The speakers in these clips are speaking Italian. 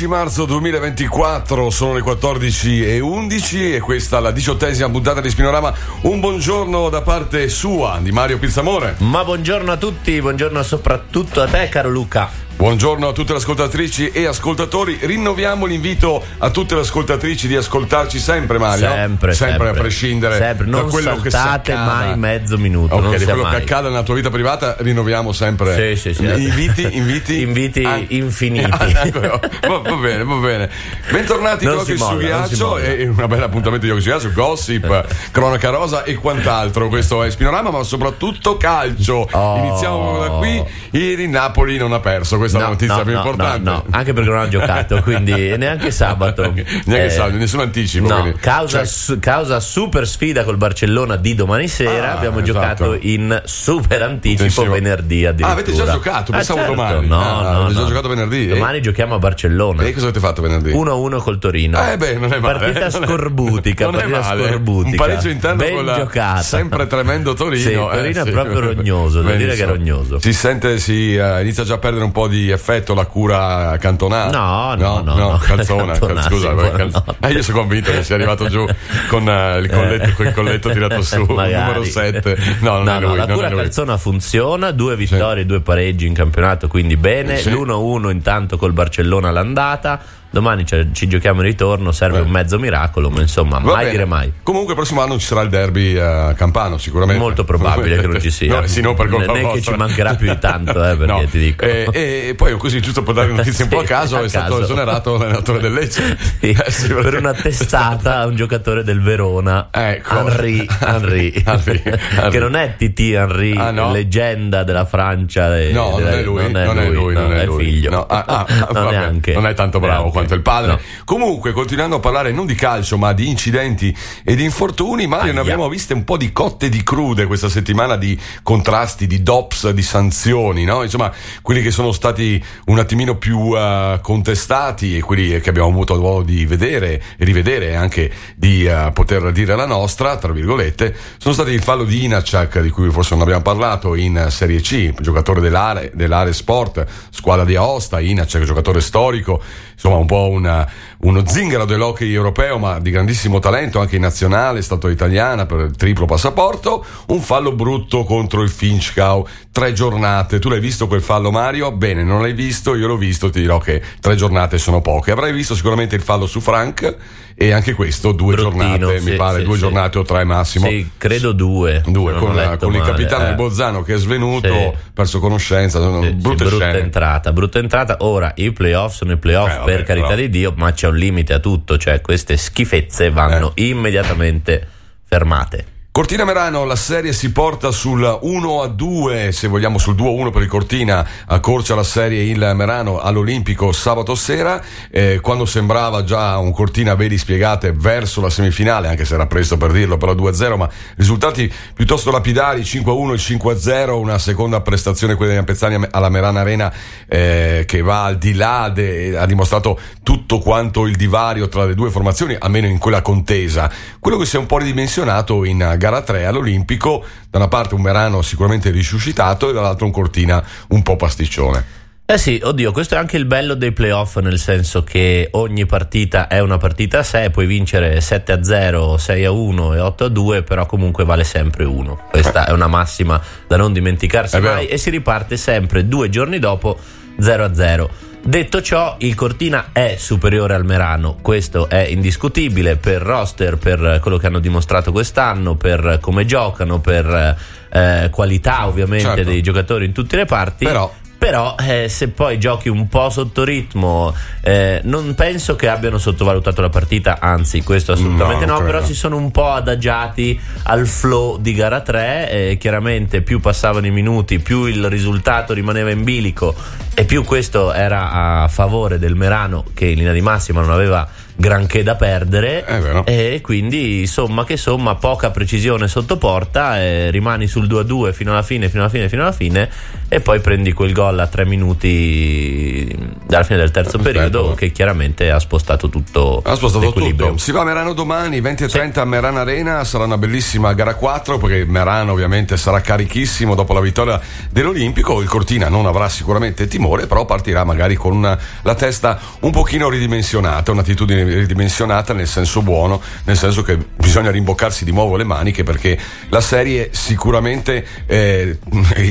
12 marzo 2024, sono le 14 e 11 e questa è la diciottesima puntata di Spinorama. Un buongiorno da parte sua, di Mario Pizzamore. Ma buongiorno a tutti, buongiorno soprattutto a te caro Luca. Buongiorno a tutte le ascoltatrici e ascoltatori. Rinnoviamo l'invito a tutte le ascoltatrici di ascoltarci sempre, Mario. Sempre, sempre, sempre. a prescindere sempre. Non da quello che saltate mai mezzo minuto. Ok, non di quello mai. che accade nella tua vita privata, rinnoviamo sempre. Sì, sì, sì. Inviti, inviti. Inviti Ah. infiniti. va, va bene, va bene. Bentornati Non Occhi su Ghiaccio e un bel appuntamento di Occhi su Ghiaccio, gossip, cronaca rosa e quant'altro. Questo è Spinorama, ma soprattutto calcio. Oh. Iniziamo da qui. Ieri Napoli non ha perso, questa è la No, notizia no, più no, importante. no, anche perché non ha giocato, quindi neanche sabato. Neanche Eh, sabato, nessun anticipo. Causa, Cioè, su- causa super sfida col Barcellona di domani sera. Ah, abbiamo esatto. giocato in super anticipo Intensivo. venerdì addirittura. Ah, avete già giocato? Ah, Pensavo certo. domani. No, Ah, no, avete già giocato venerdì? Domani giochiamo a Barcellona. E cosa avete fatto venerdì? 1-1 col Torino. Eh beh, non è male. Partita è- scorbutica, non è partita male. scorbutica. Un pareggio interno ben con la giocata. sempre tremendo Torino. Sì, eh, Torino è sì. proprio rognoso, devo dire che è rognoso. Si sente, si eh, inizia già a perdere un po' di effetto la cura cantonata. No, no, no, no. calzona, Cantonà, scusa, sì, buonanotte. eh, io sono convinto che sia arrivato giù con eh, il colletto, con il colletto tirato su, Magari. numero 7. No, non No, è no, lui, la non cura calzona funziona, due vittorie, due pareggi in campionato, quindi bene. Sì. L'1-1 intanto col Barcellona all'andata. Domani ci, ci giochiamo in ritorno, serve Eh. un mezzo miracolo, ma insomma, Va mai bene. dire mai. Comunque, il prossimo anno ci sarà il derby eh, campano, sicuramente. Molto probabile che non ci sia. No, sì, no, per Non colpa è che ci mancherà più di tanto, eh, perché ti dico. E, e poi, così, giusto per dare notizie un po' a Sì, caso, a è stato caso. esonerato l'allenatore del Lecce. Sì, Eh, sì, per una testata a un giocatore del Verona, Ecco. Henry, Henry, Henry, Henry. che non è TT Henry, Ah, no? leggenda della Francia. e No, non della- è lui, non è lui, non è il lui. figlio. No, ah, ah, non, vabbè, non è tanto bravo. Quanto il padre. No. Comunque, continuando a parlare non di calcio, ma di incidenti e di infortuni, Mario, ne abbiamo viste un po' di cotte e di crude questa settimana di contrasti, di DOPS, di sanzioni, no? Insomma, quelli che sono stati un attimino più eh, contestati e quelli che abbiamo avuto modo di vedere e rivedere e anche di eh, poter dire la nostra, tra virgolette, sono stati il fallo di Inacciak, di cui forse non abbiamo parlato, in Serie C, giocatore dell'Are, dell'Are Sport, squadra di Aosta, Inacciak, giocatore storico, insomma un po' una- uno zingaro dell'hockey europeo, ma di grandissimo talento, anche in nazionale, stato italiana per il triplo passaporto, un fallo brutto contro il Finchgau, tre giornate, tu l'hai visto quel fallo Mario? Bene, non l'hai visto, io l'ho visto, ti dirò che tre giornate sono poche, avrai visto sicuramente il fallo su Frank e anche questo due Bruttino, giornate, mi sì, pare sì, due sì. giornate o tre massimo. Sì, credo due. Due, con, letto con il capitano eh. di Bolzano che è svenuto, perso conoscenza, brutta scene. entrata, brutta entrata. Ora i playoff sono i playoff, Eh, vabbè, per carità però. di Dio, ma c'è un limite a tutto, cioè queste schifezze vanno Eh. immediatamente fermate. Cortina Merano, la serie si porta sul 1 a 2, se vogliamo sul 2 a 1 per il Cortina, accorcia la serie il Merano all'Olimpico sabato sera, eh, quando sembrava già un Cortina vedi spiegate verso la semifinale, anche se era presto per dirlo, però 2 a 0, ma risultati piuttosto lapidari, 5 a 1 e 5 a 0, una seconda prestazione quella di Ampezzani alla Merana Arena eh, che va al di là, de- ha dimostrato tutto quanto il divario tra le due formazioni, almeno in quella contesa. Quello che si è un po' ridimensionato in gara 3 all'Olimpico, da una parte un Merano sicuramente risuscitato e dall'altra un Cortina un po' pasticcione. Eh sì, oddio, questo è anche il bello dei playoff, nel senso che ogni partita è una partita a sé, puoi vincere 7 a 0, 6 a 1 e 8 a 2, però comunque vale sempre uno. Questa è una massima da non dimenticarsi mai e si riparte sempre due giorni dopo 0 a 0. Detto ciò, il Cortina è superiore al Merano, questo è indiscutibile per roster, per quello che hanno dimostrato quest'anno, per come giocano, per eh, qualità ovviamente Certo. dei giocatori in tutte le parti. Però- Però eh, se poi giochi un po' sotto ritmo, eh, non penso che abbiano sottovalutato la partita, anzi questo assolutamente No, no, però si sono un po' adagiati al flow di gara 3, eh, chiaramente più passavano i minuti, più il risultato rimaneva in bilico e più questo era a favore del Merano che in linea di massima non aveva granché da perdere vero. e quindi somma che somma poca precisione sotto porta e rimani sul 2-2 fino alla fine fino alla fine fino alla fine e poi prendi quel gol a tre minuti dalla fine del terzo Perfetto. periodo che chiaramente ha spostato tutto Ha spostato l'equilibrio. tutto. Si va a Merano domani, 20 e 30 a Merano Arena. Sarà una bellissima gara 4 perché Merano ovviamente sarà carichissimo dopo la vittoria dell'Olimpico. Il Cortina non avrà sicuramente timore, però partirà magari con una- la testa un pochino ridimensionata, un'attitudine ridimensionata nel senso buono, nel senso che bisogna rimboccarsi di nuovo le maniche perché la serie sicuramente eh,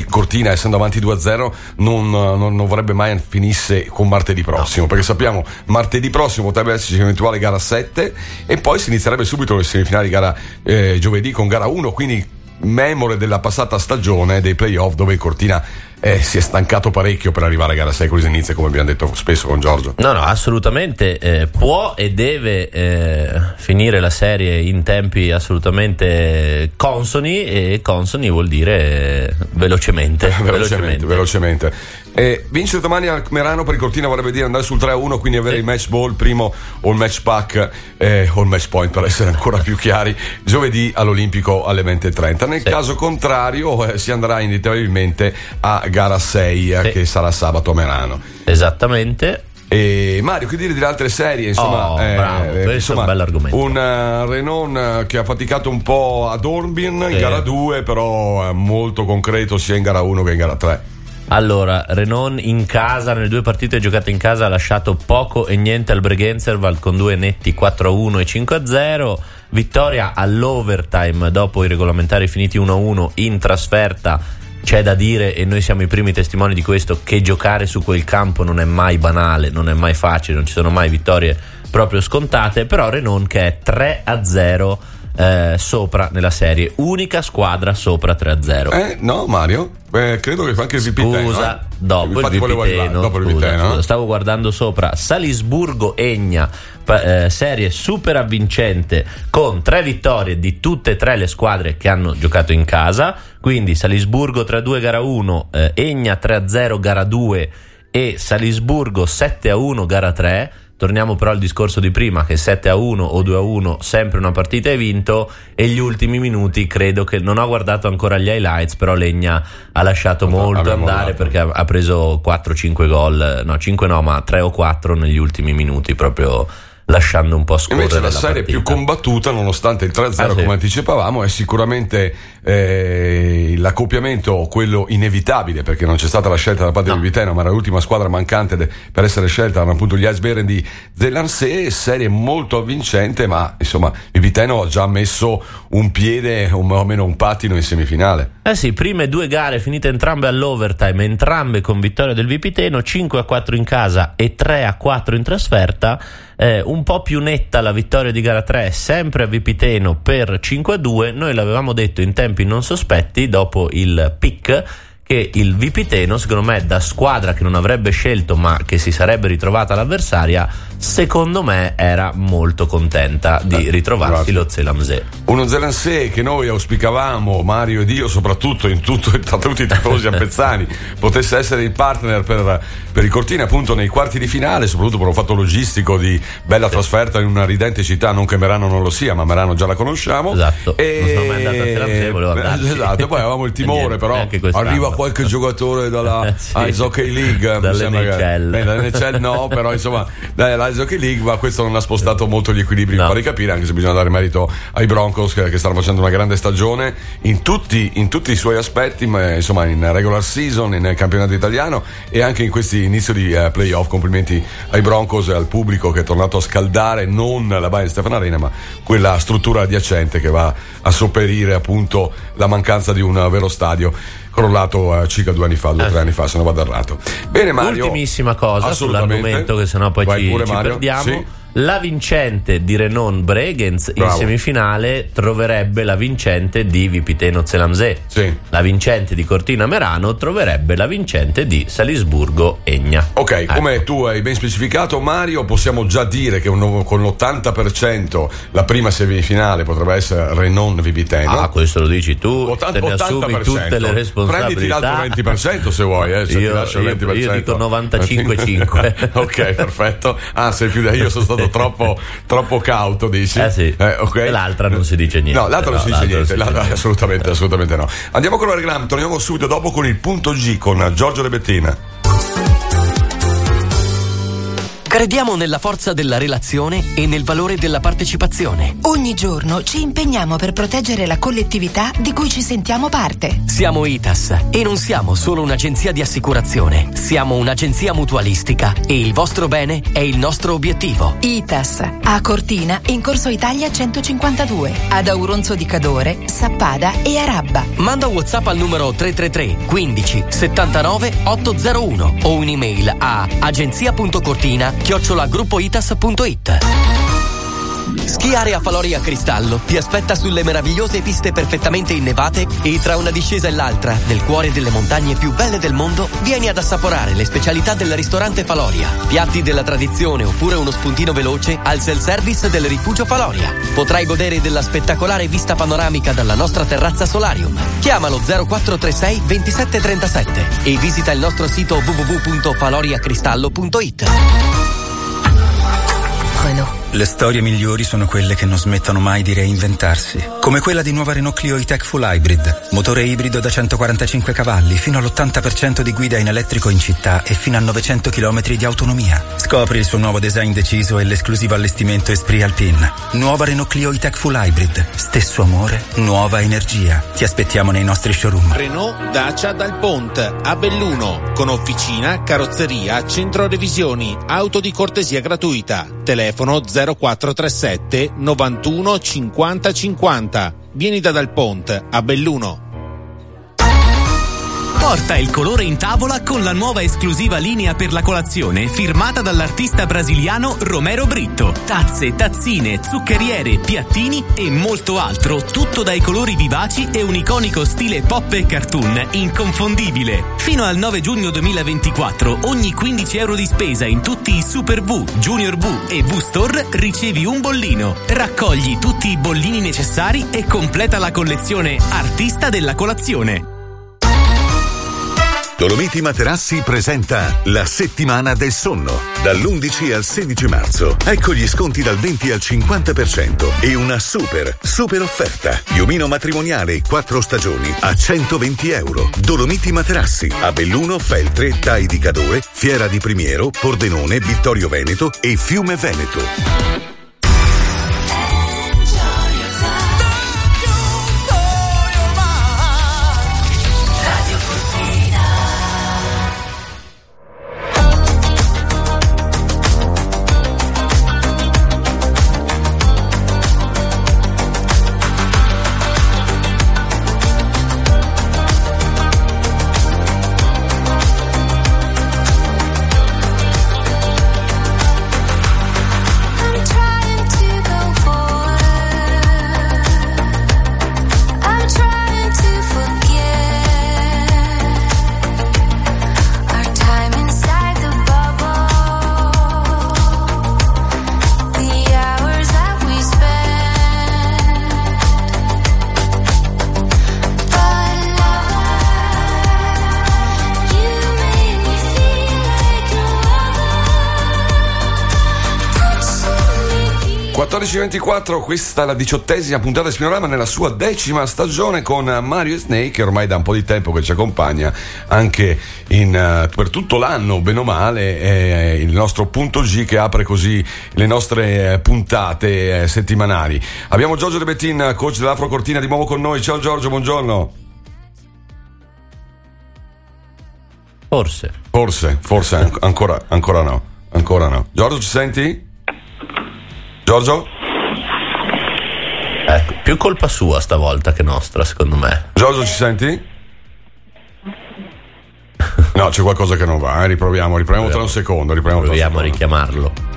Cortina essendo avanti 2-0 non, non- non vorrebbe mai finisse con martedì prossimo perché sappiamo martedì prossimo potrebbe esserci un'eventuale gara 7 e poi si inizierebbe subito le semifinali gara eh, giovedì con gara 1 quindi memore della passata stagione dei playoff dove Cortina eh, si è stancato parecchio per arrivare a gara 6 così inizia come abbiamo detto spesso con Giorgio No, no, assolutamente eh, può e deve eh, finire la serie in tempi assolutamente consoni e consoni vuol dire eh, velocemente. velocemente, velocemente. Eh, vincere domani a Merano per il Cortina vorrebbe dire andare sul 3-1, quindi avere il match ball primo o il match pack eh, o il match point per essere ancora più chiari, giovedì all'Olimpico alle 20.30. Nel Sì. caso contrario eh, si andrà inevitabilmente a gara 6 eh, Sì. che sarà sabato a Merano. Esattamente. E Mario, che dire delle altre serie? Insomma, Oh, bravo, questo è un. Un eh, Renault eh, che ha faticato un po' a Dornbirn in Sì. gara 2, però è molto concreto sia in gara 1 che in gara 3. Allora, Renon in casa, nelle due partite giocate in casa, ha lasciato poco e niente al Bregenzerwald con due netti 4-1 e 5-0. Vittoria all'overtime dopo i regolamentari finiti 1-1 in trasferta. C'è da dire, e noi siamo i primi testimoni di questo, che giocare su quel campo non è mai banale, non è mai facile, non ci sono mai vittorie proprio scontate. Però Renon che è 3-0 eh, sopra nella serie, unica squadra sopra 3-0. Eh, no, Mario? Eh, credo che fa anche Vipiteno. Scusa, eh. dopo il Vipiteno, dopo il Vipiteno, scusa, eh. stavo guardando sopra Salisburgo Egna pa- eh, serie super avvincente con tre vittorie di tutte e tre le squadre che hanno giocato in casa quindi Salisburgo 3-2 gara 1 eh, Egna 3-0 gara 2 e Salisburgo 7-1 gara 3 Torniamo però al discorso di prima che 7 a 1 o 2 a 1 sempre una partita hai vinto e gli ultimi minuti credo che non ho guardato ancora gli highlights però Legna ha lasciato Abbiamo molto andare mollato. perché ha ha preso 4-5 gol, no 5 no ma 3 o 4 negli ultimi minuti proprio lasciando un po' scorrere Invece la la serie partita. più combattuta, nonostante il 3-0 Ah, sì. come anticipavamo, è sicuramente eh, l'accoppiamento, quello inevitabile, perché non c'è stata la scelta da parte No. del Vipiteno, ma era l'ultima squadra mancante de- per essere scelta, erano appunto gli Iceberg di Zelansé, serie molto avvincente, ma insomma il Vipiteno ha già messo un piede o almeno un pattino in semifinale. Eh sì, prime due gare finite entrambe all'overtime, entrambe con vittoria del Vipiteno, 5 a 4 in casa e 3 a 4 in trasferta. Eh, un po' più netta la vittoria di gara 3, sempre a Vipiteno per 5 a 2. Noi l'avevamo detto in tempi non sospetti dopo il pick che il Vipiteno, secondo me, da squadra che non avrebbe scelto ma che si sarebbe ritrovata l'avversaria, secondo me era molto contenta di Eh, ritrovarsi grazie. lo Zelamse. Uno Zelansé che noi auspicavamo, Mario ed io, soprattutto in tutto, tra tutti i tifosi appezzani, potesse essere il partner per, per i Cortini appunto nei quarti di finale, soprattutto per un fatto logistico di bella trasferta in una ridente città, non che Merano non lo sia, ma Merano già la conosciamo. Esatto. Non sono mai andato a Zelansé, volevo andarci. Esatto, poi avevamo il timore, però arriva qualche giocatore dalla Sì. Ice Hockey League, mi sembra che- dall'NHL no, però insomma dall'Ice Hockey League, ma questo non ha spostato molto gli equilibri, No. mi pare capire, anche se bisogna dare merito ai Broncos che, che stanno facendo una grande stagione in tutti, in tutti i suoi aspetti, ma, insomma in regular season, in campionato italiano e anche in questi inizio di eh, playoff. Complimenti ai Broncos e al pubblico che è tornato a scaldare non la Bayern Stefano Arena, ma quella struttura adiacente che va a sopperire appunto la mancanza di un vero stadio crollato eh, circa due anni fa, due o Eh, tre anni fa, se non vado errato. Bene Mario. Ultimissima cosa sull'argomento, che sennò poi Vai ci, pure, ci perdiamo. Sì. La vincente di Renon Bregenz in Bravo. semifinale troverebbe la vincente di Vipiteno Zelamse. Sì. La vincente di Cortina Merano troverebbe la vincente di Salisburgo Egna. Ok, Ecco. come tu hai ben specificato Mario, possiamo già dire che un- con l'80% la prima semifinale potrebbe essere Renon Viviteno. Ah, questo lo dici tu, 80, te ne assumi 80%. tutte le responsabilità. Prenditi l'altro 20% se vuoi, eh, se Io- ti lascio il io- 20%. io dico 95-5. ok, perfetto. Ah, sei più da io sono stato modo troppo, troppo cauto, dici? Eh sì. Eh, okay. L'altra non si dice niente. No, l'altra non si dice niente. si L'altra, niente. assolutamente, assolutamente no. Andiamo con l'origramma, torniamo subito dopo con il punto G con Giorgio De Bettina. Crediamo nella forza della relazione e nel valore della partecipazione. Ogni giorno ci impegniamo per proteggere la collettività di cui ci sentiamo parte. Siamo ITAS e non siamo solo un'agenzia di assicurazione, siamo un'agenzia mutualistica e il vostro bene è il nostro obiettivo. ITAS a Cortina in Corso Italia 152, ad Auronzo di Cadore, Sappada e Arabba. Manda un WhatsApp al numero 333 15 79 801 o un'email a agenzia.cortina chiocciolagruppoitas.it. Schiare a Faloria Cristallo ti aspetta sulle meravigliose piste perfettamente innevate e tra una discesa e l'altra, nel cuore delle montagne più belle del mondo, vieni ad assaporare le specialità del ristorante Faloria. Piatti della tradizione oppure uno spuntino veloce al self-service del rifugio Faloria. Potrai godere della spettacolare vista panoramica dalla nostra terrazza Solarium. Chiamalo 0436 2737 e visita il nostro sito www.faloriacristallo.it. Renault. Le storie migliori sono quelle che non smettono mai di reinventarsi. Come quella di nuova Renault Clio E-Tech Full Hybrid. Motore ibrido da 145 cavalli, fino all'80% di guida in elettrico in città e fino a 900 km di autonomia. Scopri il suo nuovo design deciso e l'esclusivo allestimento Esprit Alpine. Nuova Renault Clio E-Tech Full Hybrid. Stesso amore, nuova energia. Ti aspettiamo nei nostri showroom. Renault Dacia Dal Ponte a Belluno con officina, carrozzeria, centro revisioni, auto di cortesia gratuita. Telefono 0437 91 50 50. Vieni da Dal Ponte a Belluno. Porta il colore in tavola con la nuova esclusiva linea per la colazione firmata dall'artista brasiliano Romero Britto. Tazze, tazzine, zuccheriere, piattini e molto altro, tutto dai colori vivaci e un iconico stile pop e cartoon inconfondibile. Fino al 9 giugno 2024, ogni 15 euro di spesa in tutti i Super V, Junior V e V Store ricevi un bollino. Raccogli tutti i bollini necessari e completa la collezione Artista della colazione. Dolomiti Materassi presenta la settimana del sonno. Dall'11 al 16 marzo. Ecco gli sconti dal 20 al 50% e una super, super offerta. Piumino matrimoniale 4 stagioni a 120 euro. Dolomiti Materassi a Belluno, Feltre, Dai di Cadore, Fiera di Primiero, Pordenone, Vittorio Veneto e Fiume Veneto. 11.24, questa è la diciottesima puntata di Spinorama nella sua decima stagione con Mario e Snake che ormai da un po' di tempo che ci accompagna anche in, uh, per tutto l'anno, bene o male, eh, il nostro punto G che apre così le nostre eh, puntate eh, settimanali. Abbiamo Giorgio De Bettin, coach dell'Afro Cortina, di nuovo con noi. Ciao Giorgio, buongiorno. Forse. Forse, forse, ancora, ancora no, ancora no. Giorgio ci senti? Giorgio? Ecco, più colpa sua stavolta che nostra, secondo me. Giorgio ci senti? No, c'è qualcosa che non va, eh? riproviamo, riproviamo tra un secondo, riproviamo Proviamo a richiamarlo.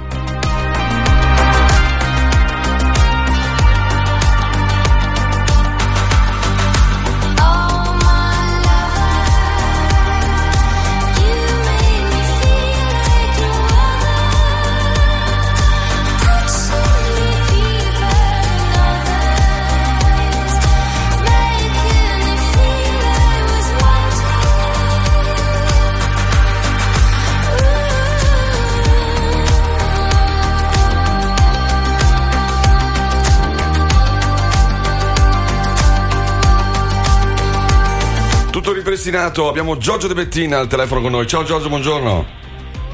Predestinato abbiamo Giorgio De Bettina al telefono con noi. Ciao Giorgio, buongiorno.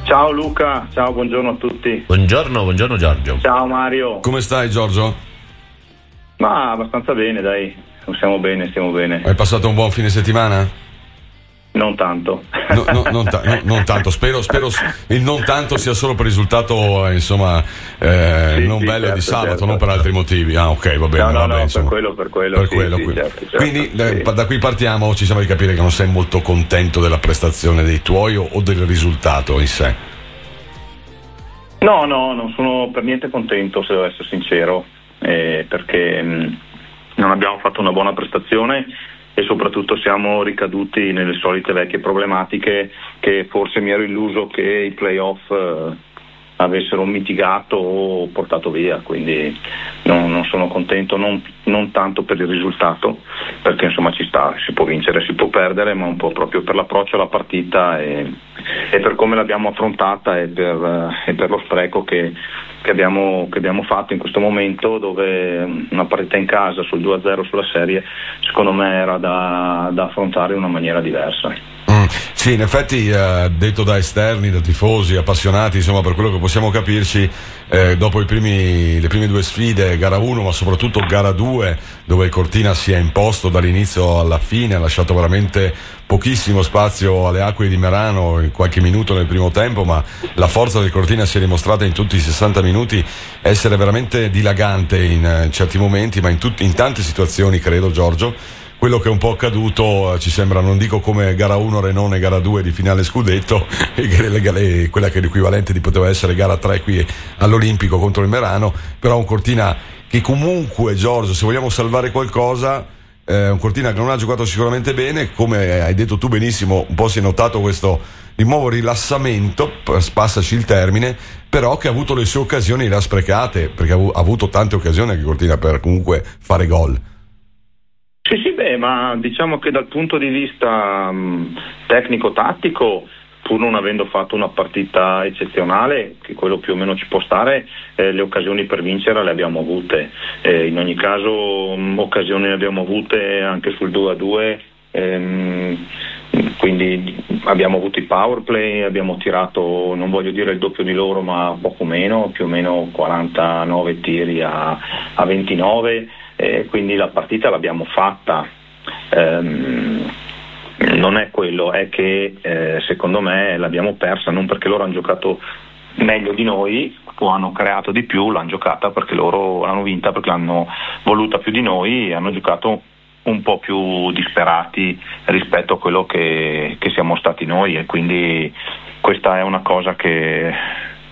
Ciao Luca, ciao, buongiorno a tutti. Buongiorno, buongiorno Giorgio. Ciao Mario. Come stai Giorgio? Ma abbastanza bene, dai. Stiamo bene, stiamo bene. Hai passato un buon fine settimana? Non tanto. No, no, non, ta- no, non tanto, spero, spero il non tanto sia solo per il risultato eh, insomma eh, Sì, non sì, bello di certo, sabato, certo. non per altri motivi. Ah, ok, va bene. No, vabbè, per quello, per quello, Per sì, quello, quindi. certo, certo, Quindi eh, da qui partiamo, ci sembra di capire che non sei molto contento della prestazione dei tuoi o, o del risultato in sé. No, no, non sono per niente contento, se devo essere sincero, eh, perché mh, non abbiamo fatto una buona prestazione e soprattutto siamo ricaduti nelle solite vecchie problematiche che forse mi ero illuso che i playoff eh, avessero mitigato o portato via, quindi non, non sono contento non, non tanto per il risultato, perché insomma ci sta, si può vincere, si può perdere, ma un po' proprio per l'approccio alla partita e, e per come l'abbiamo affrontata e per, eh, e per lo spreco che, che abbiamo, che abbiamo fatto in questo momento dove una partita in casa sul 2-0 sulla serie secondo me era da, da affrontare in una maniera diversa. Mm, Sì, in effetti, eh, detto da esterni, da tifosi, appassionati, insomma, per quello che possiamo capirci, eh, dopo primi- le prime due sfide, gara 1, ma soprattutto gara 2, dove Cortina si è imposto dall'inizio alla fine, ha lasciato veramente pochissimo spazio alle acque di Merano, in qualche minuto nel primo tempo, ma la forza del Cortina si è dimostrata in tutti i 60 minuti essere veramente dilagante in eh, certi momenti, ma in, tutti- in tante situazioni, credo, Giorgio quello che è un po' accaduto eh, ci sembra, non dico come gara 1 Renone, gara 2 di finale scudetto, quella che è l'equivalente di poteva essere gara 3 qui all'Olimpico contro il Merano, però un Cortina che comunque, Giorgio, se vogliamo salvare qualcosa, eh, un Cortina che non ha giocato sicuramente bene, come hai detto tu benissimo, un po' si è notato questo di nuovo rilassamento, passaci il termine, però che ha avuto le sue occasioni le ha sprecate, perché ha avuto tante occasioni anche Cortina per comunque fare gol. Beh, ma diciamo che dal punto di vista mh, tecnico-tattico, pur non avendo fatto una partita eccezionale, che quello più o meno ci può stare, eh, le occasioni per vincere le abbiamo avute. Eh, in ogni caso, mh, occasioni ne abbiamo avute anche sul 2-2. ehm, quindi abbiamo avuto i power play, abbiamo tirato, non voglio dire il doppio di loro, ma poco meno, più o meno 49 tiri a, a 29 eh, quindi la partita l'abbiamo fatta. Ehm, non è quello, è che eh, secondo me l'abbiamo persa non perché loro hanno giocato meglio di noi o hanno creato di più, l'hanno giocata perché loro l'hanno vinta perché l'hanno voluta più di noi e hanno giocato un po' più disperati rispetto a quello che, che siamo stati noi e quindi questa è una cosa che,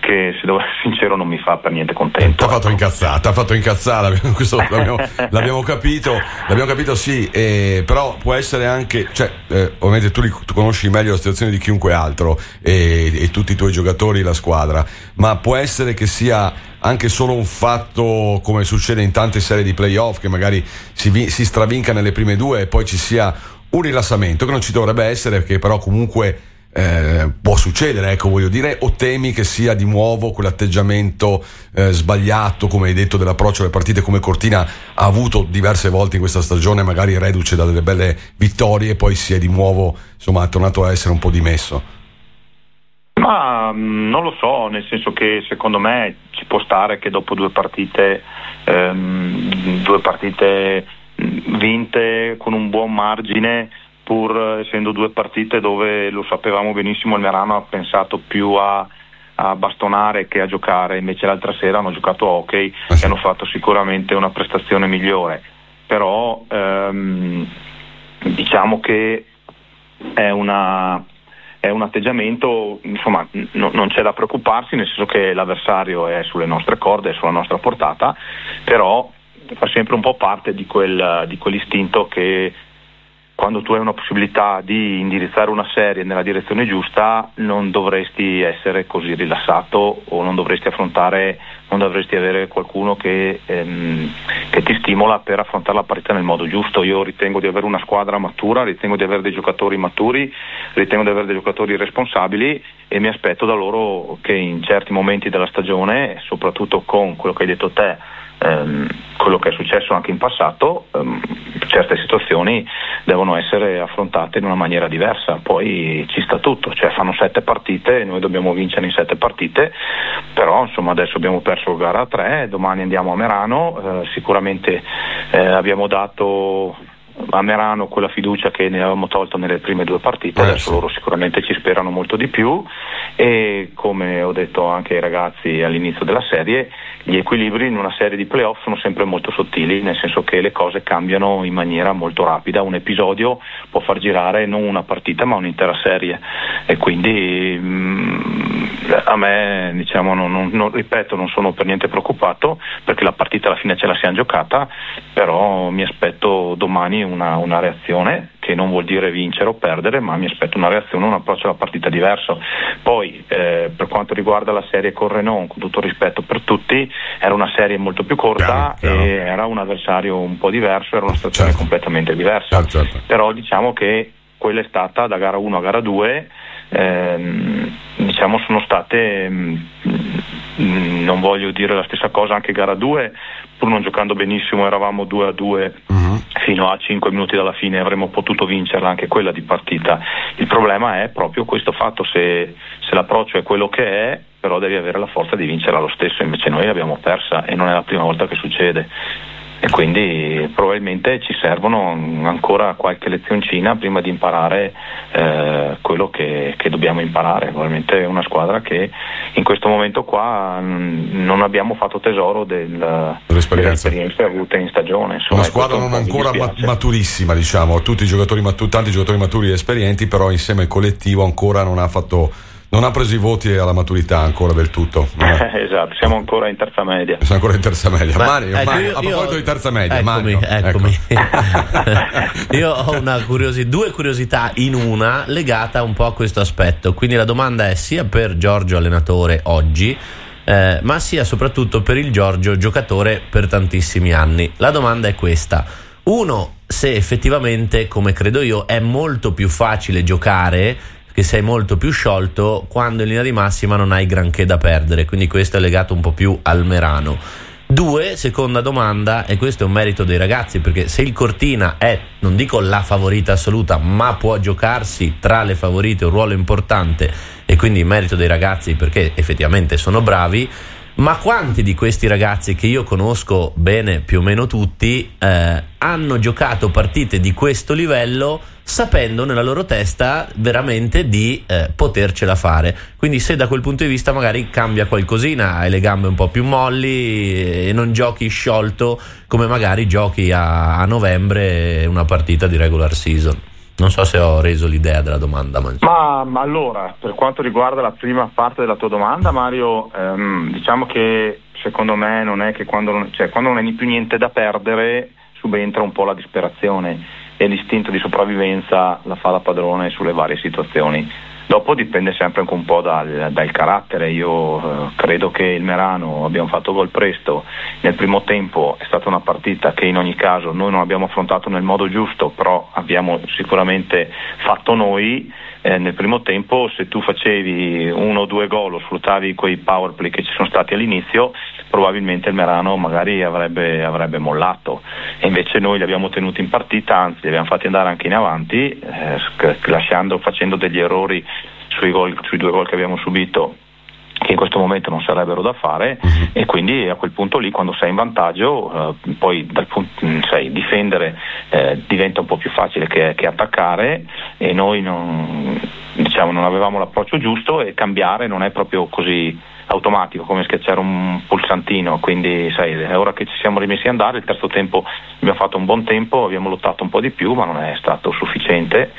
che se devo essere sincero non mi fa per niente contento. Ti ha fatto incazzare, t'ha fatto incazzare, questo l'abbiamo, l'abbiamo capito, l'abbiamo capito sì, eh, però può essere anche, cioè, eh, ovviamente tu, ri- tu conosci meglio la situazione di chiunque altro e, e tutti i tuoi giocatori, la squadra, ma può essere che sia anche solo un fatto come succede in tante serie di playoff che magari si, vi- si stravinca nelle prime due e poi ci sia un rilassamento che non ci dovrebbe essere, che però comunque eh, può succedere, ecco, voglio dire, o temi che sia di nuovo quell'atteggiamento eh, sbagliato, come hai detto, dell'approccio alle partite come Cortina ha avuto diverse volte in questa stagione, magari reduce da delle belle vittorie e poi si è di nuovo, insomma, tornato a essere un po' dimesso. Ma mh, non lo so, nel senso che secondo me ci può stare che dopo due partite, ehm, due partite mh, vinte con un buon margine, pur essendo due partite dove lo sapevamo benissimo il Merano ha pensato più a, a bastonare che a giocare, invece l'altra sera hanno giocato a hockey e hanno fatto sicuramente una prestazione migliore. Però ehm, diciamo che è una è un atteggiamento, insomma, n- non c'è da preoccuparsi, nel senso che l'avversario è sulle nostre corde, è sulla nostra portata, però fa sempre un po' parte di, quel, di quell'istinto che quando tu hai una possibilità di indirizzare una serie nella direzione giusta non dovresti essere così rilassato o non dovresti affrontare, non dovresti avere qualcuno che, ehm, che ti stimola per affrontare la partita nel modo giusto. Io ritengo di avere una squadra matura, ritengo di avere dei giocatori maturi, ritengo di avere dei giocatori responsabili e mi aspetto da loro che in certi momenti della stagione, soprattutto con quello che hai detto te, ehm, quello che è successo anche in passato, ehm, certe situazioni devono essere affrontate in una maniera diversa, poi ci sta tutto, cioè fanno sette partite, noi dobbiamo vincere in sette partite, però insomma adesso abbiamo perso gara 3, domani andiamo a Merano, eh, sicuramente eh, abbiamo dato a Merano quella fiducia che ne avevamo tolto nelle prime due partite, Eh, adesso sì. loro sicuramente ci sperano molto di più e come ho detto anche ai ragazzi all'inizio della serie, gli equilibri in una serie di playoff sono sempre molto sottili, nel senso che le cose cambiano in maniera molto rapida, un episodio può far girare non una partita ma un'intera serie e quindi mm, a me diciamo non, non- non- ripeto non sono per niente preoccupato perché la partita alla fine ce la siamo giocata, però mi aspetto domani una, una reazione che non vuol dire vincere o perdere, ma mi aspetto una reazione, un approccio alla partita diverso. Poi eh, per quanto riguarda la serie con Renault, con tutto rispetto per tutti, era una serie molto più corta Chiaro, chiaro. e era un avversario un po' diverso, era una situazione Certo. completamente diversa. Certo, certo. Però diciamo che quella è stata da gara 1 a gara 2, ehm, diciamo sono state, mm, non voglio dire la stessa cosa, anche gara 2, pur non giocando benissimo eravamo 2 a 2 Mhm. fino a 5 minuti dalla fine avremmo potuto vincerla anche quella di partita. Il problema è proprio questo fatto, se, se l'approccio è quello che è, però devi avere la forza di vincerla lo stesso, invece noi l'abbiamo persa e non è la prima volta che succede. E quindi probabilmente ci servono ancora qualche lezioncina prima di imparare eh, quello che, che dobbiamo imparare. Probabilmente è una squadra che in questo momento qua mh, non abbiamo fatto tesoro del, delle Dell'esperienza. esperienze avute in stagione. Insomma, Una squadra non un ancora maturissima, diciamo, tutti i giocatori tanti giocatori maturi e esperienti, però insieme al collettivo ancora non ha fatto non ha preso i voti alla maturità ancora del tutto. È- esatto, siamo ancora in terza media. Siamo ancora in terza media. Ma, Mario, ecco, Mario, io- a io- proposito di terza media, eccomi, Mario, eccomi. ecco. io ho una curiosi- due curiosità in una legata un po' a questo aspetto. Quindi la domanda è sia per Giorgio allenatore oggi, eh, ma sia soprattutto per il Giorgio giocatore per tantissimi anni. La domanda è questa. Uno, se effettivamente, come credo io, è molto più facile giocare che sei molto più sciolto quando in linea di massima non hai granché da perdere, quindi questo è legato un po' più al Merano. Due, seconda domanda, e questo è un merito dei ragazzi, perché se il Cortina è, non dico la favorita assoluta, ma può giocarsi tra le favorite un ruolo importante, e quindi merito dei ragazzi perché effettivamente sono bravi, ma quanti di questi ragazzi che io conosco bene, più o meno tutti, eh, hanno giocato partite di questo livello sapendo nella loro testa veramente di eh, potercela fare. Quindi se da quel punto di vista magari cambia qualcosina, hai le gambe un po' più molli e non giochi sciolto come magari giochi a, a novembre una partita di regular season. Non so se ho reso l'idea della domanda, ma Ma, ma allora, per quanto riguarda la prima parte della tua domanda, Mario, ehm, diciamo che secondo me non è che quando cioè, quando non hai più niente da perdere subentra un po' la disperazione e l'istinto di sopravvivenza la fa da padrone sulle varie situazioni. Dopo dipende sempre anche un po' dal, dal carattere, io eh, credo che il Merano abbiamo fatto gol presto, nel primo tempo è stata una partita che in ogni caso noi non abbiamo affrontato nel modo giusto, però abbiamo sicuramente fatto noi, eh, nel primo tempo se tu facevi uno o due gol o sfruttavi quei power play che ci sono stati all'inizio, probabilmente il Merano magari avrebbe, avrebbe mollato. E invece noi li abbiamo tenuti in partita, anzi li abbiamo fatti andare anche in avanti, eh, sc- lasciando, facendo degli errori sui, gol- sui due gol che abbiamo subito che in questo momento non sarebbero da fare e quindi a quel punto lì quando sei in vantaggio eh, poi dal punto, mm, sai, difendere eh, diventa un po' più facile che, che attaccare e noi non, diciamo, non avevamo l'approccio giusto e cambiare non è proprio così automatico come schiacciare un pulsantino quindi sai, è ora che ci siamo rimessi a andare il terzo tempo abbiamo fatto un buon tempo abbiamo lottato un po' di più ma non è stato sufficiente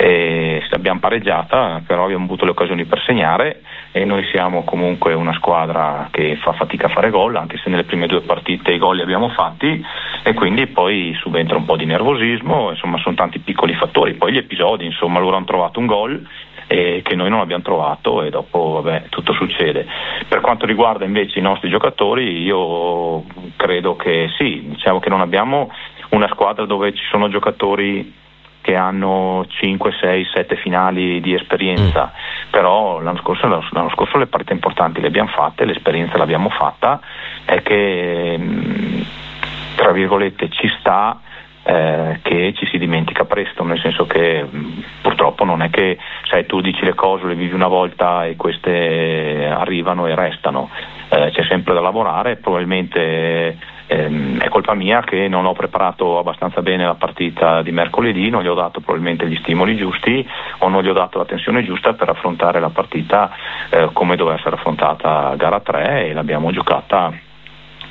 e l'abbiamo pareggiata però abbiamo avuto le occasioni per segnare e noi siamo comunque una squadra che fa fatica a fare gol anche se nelle prime due partite i gol li abbiamo fatti e quindi poi subentra un po' di nervosismo insomma sono tanti piccoli fattori poi gli episodi insomma loro hanno trovato un gol e che noi non abbiamo trovato e dopo vabbè, tutto succede. Per quanto riguarda invece i nostri giocatori, io credo che sì, diciamo che non abbiamo una squadra dove ci sono giocatori che hanno 5, 6, 7 finali di esperienza, però l'anno scorso, l'anno scorso le partite importanti le abbiamo fatte, l'esperienza l'abbiamo fatta, è che mh, tra virgolette ci sta eh, che ci si dimentica presto, nel senso che mh, purtroppo non è che sai, tu dici le cose, le vivi una volta e queste arrivano e restano, Eh, c'è sempre da lavorare, probabilmente ehm, è colpa mia che non ho preparato abbastanza bene la partita di mercoledì, non gli ho dato probabilmente gli stimoli giusti o non gli ho dato la tensione giusta per affrontare la partita eh, come doveva essere affrontata a gara 3 e l'abbiamo giocata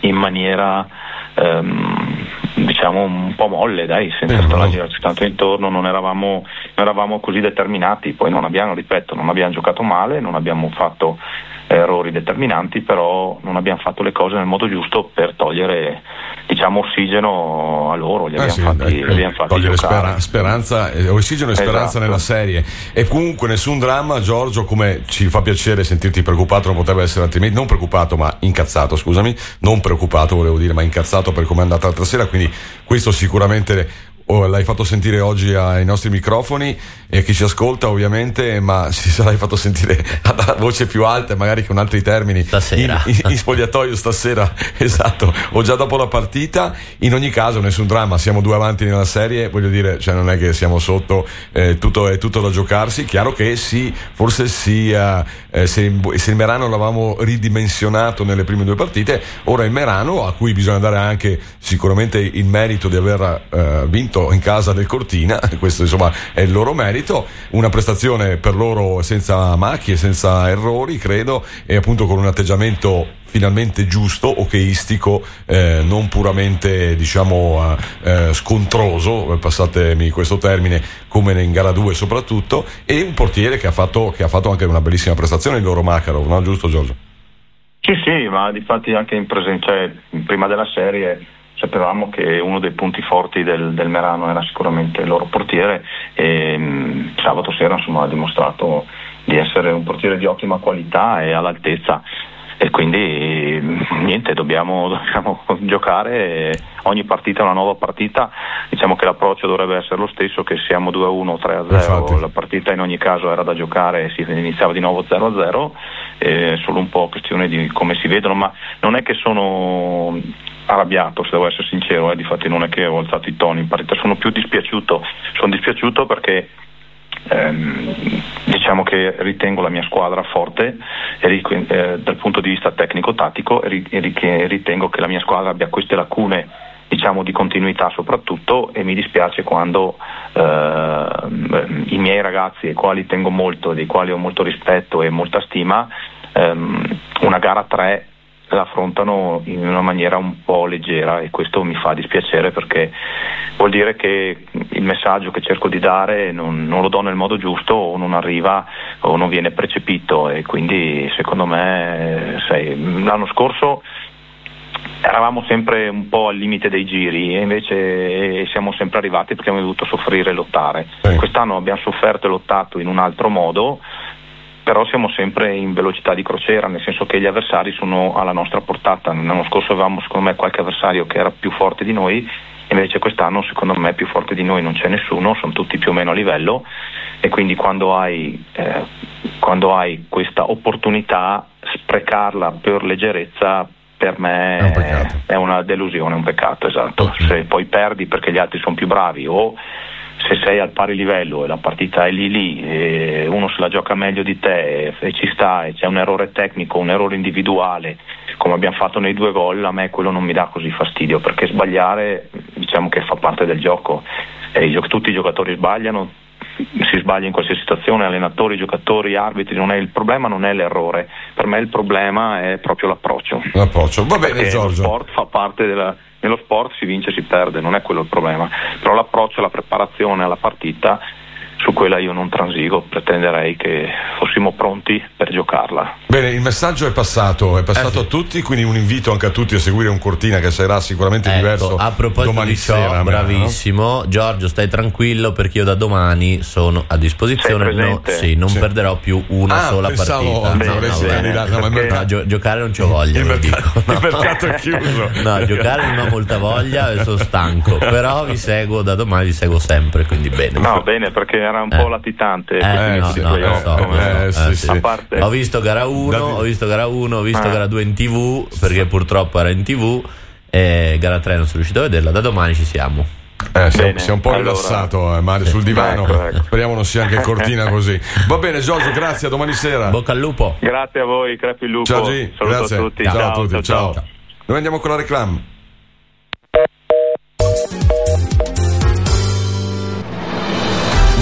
in maniera ehm, diciamo un po' molle dai senza girarci tanto intorno non eravamo, non eravamo così determinati. Poi non abbiamo ripeto non abbiamo giocato male non abbiamo fatto errori determinanti però non abbiamo fatto le cose nel modo giusto per togliere diciamo ossigeno a loro li Eh abbiamo sì, fatti, dai, li abbiamo fatti togliere spera- speranza, eh, ossigeno e speranza Esatto. nella serie. E comunque nessun dramma, Giorgio, come ci fa piacere sentirti preoccupato, non poteva essere altrimenti, non preoccupato ma incazzato, scusami, non preoccupato volevo dire, ma incazzato per come è andata l'altra sera, quindi questo sicuramente oh, l'hai fatto sentire oggi ai nostri microfoni e a chi ci ascolta ovviamente, ma si sarai fatto sentire a voce più alta, magari con altri termini. Stasera. In, in- in spogliatoio stasera, esatto, o già dopo la partita. In ogni caso, nessun dramma, siamo due avanti nella serie, voglio dire, cioè non è che siamo sotto, eh, tutto, è tutto da giocarsi. Chiaro che sì, forse sia, eh, se, il Merano l'avevamo ridimensionato nelle prime due partite, ora il Merano, a cui bisogna dare anche sicuramente il merito di aver eh, vinto in casa del Cortina, questo insomma è il loro merito, una prestazione per loro senza macchie, senza errori, credo, e appunto con un atteggiamento finalmente giusto, okeistico, eh, non puramente diciamo eh, eh, scontroso, eh, passatemi questo termine, come in gara 2 soprattutto, e un portiere che ha fatto, che ha fatto anche una bellissima prestazione, il loro Makarov, no? Giusto Giorgio? Sì, sì, ma difatti anche in presenza, cioè, prima della serie sapevamo che uno dei punti forti del, del Merano era sicuramente il loro portiere e mh, sabato sera insomma, ha dimostrato di essere un portiere di ottima qualità e all'altezza e quindi niente, dobbiamo, dobbiamo giocare, ogni partita è una nuova partita, diciamo che l'approccio dovrebbe essere lo stesso, che siamo 2-1 o 3-0, Infatti. la partita in ogni caso era da giocare e si iniziava di nuovo 0-0, è solo un po' questione di come si vedono, ma non è che sono arrabbiato se devo essere sincero, eh, difatti non è che ho alzato i toni in partita, sono più dispiaciuto, sono dispiaciuto perché ehm, diciamo che ritengo la mia squadra forte eh, dal punto di vista tecnico-tattico e e ritengo che la mia squadra abbia queste lacune diciamo di continuità soprattutto e mi dispiace quando ehm, i miei ragazzi ai quali tengo molto, dei quali ho molto rispetto e molta stima, ehm, una gara 3 la affrontano in una maniera un po' leggera e questo mi fa dispiacere perché vuol dire che il messaggio che cerco di dare non, non lo do nel modo giusto o non arriva o non viene percepito e quindi secondo me sai, l'anno scorso eravamo sempre un po' al limite dei giri e invece siamo sempre arrivati perché abbiamo dovuto soffrire e lottare. Quest'anno abbiamo sofferto e lottato in un altro modo, però siamo sempre in velocità di crociera, nel senso che gli avversari sono alla nostra portata. L'anno scorso avevamo secondo me qualche avversario che era più forte di noi, invece quest'anno secondo me più forte di noi non c'è nessuno, sono tutti più o meno a livello e quindi quando hai, eh, quando hai questa opportunità sprecarla per leggerezza per me è, una delusione, un peccato, esatto. Se poi perdi perché gli altri sono più bravi o se sei al pari livello e la partita è lì lì e uno se la gioca meglio di te e, ci sta e c'è un errore tecnico, un errore individuale come abbiamo fatto nei due gol, a me quello non mi dà così fastidio perché sbagliare diciamo che fa parte del gioco e gio- tutti i giocatori sbagliano, si sbaglia in qualsiasi situazione, allenatori, giocatori, arbitri, non è, il problema non è l'errore, per me il problema è proprio l'approccio. L'approccio. Va bene Perché Giorgio. Lo sport fa parte della, nello sport si vince e si perde, non è quello il problema, però l'approccio, la preparazione alla partita, su quella io non transigo, pretenderei che fossimo pronti per giocarla. Bene, il messaggio è passato, è passato a tutti, quindi un invito anche a tutti a seguire un cortina che sarà sicuramente diverso Ecco, a proposito domani di ciò, sera. bravissimo. Giorgio, stai tranquillo perché io da domani sono a disposizione. No, sì, non Sì. perderò più una Ah, sola pensavo partita. candidato, no, ma il No, mercato- gio- giocare non c'ho voglia, Il mercato- dico. il mercato è chiuso. No, giocare non ho molta voglia e sono stanco. Però vi seguo da domani, vi seguo sempre, quindi bene. No, bene, perché era un Eh. po' latitante. Eh, no, inizi no, lo playoff, so, so. Eh, Eh, sì, sì. sì. A parte- Ho visto gara 1, Dati- ho visto gara 1, ho visto Ah. gara 2 in tv perché purtroppo era in tv e gara 3 non sono riuscito a vederla, da domani ci siamo. Eh, si, è, Bene, si è un po' allora- rilassato eh, Mario sul divano. Ecco, ecco. Speriamo non sia anche Cortina così. Va bene, Giorgio, grazie. A domani sera. Bocca al lupo. Grazie a voi, crepi il lupo. Ciao G, Saluto grazie. a tutti. Ciao, a tutti. Ciao. Noi andiamo con la reclam.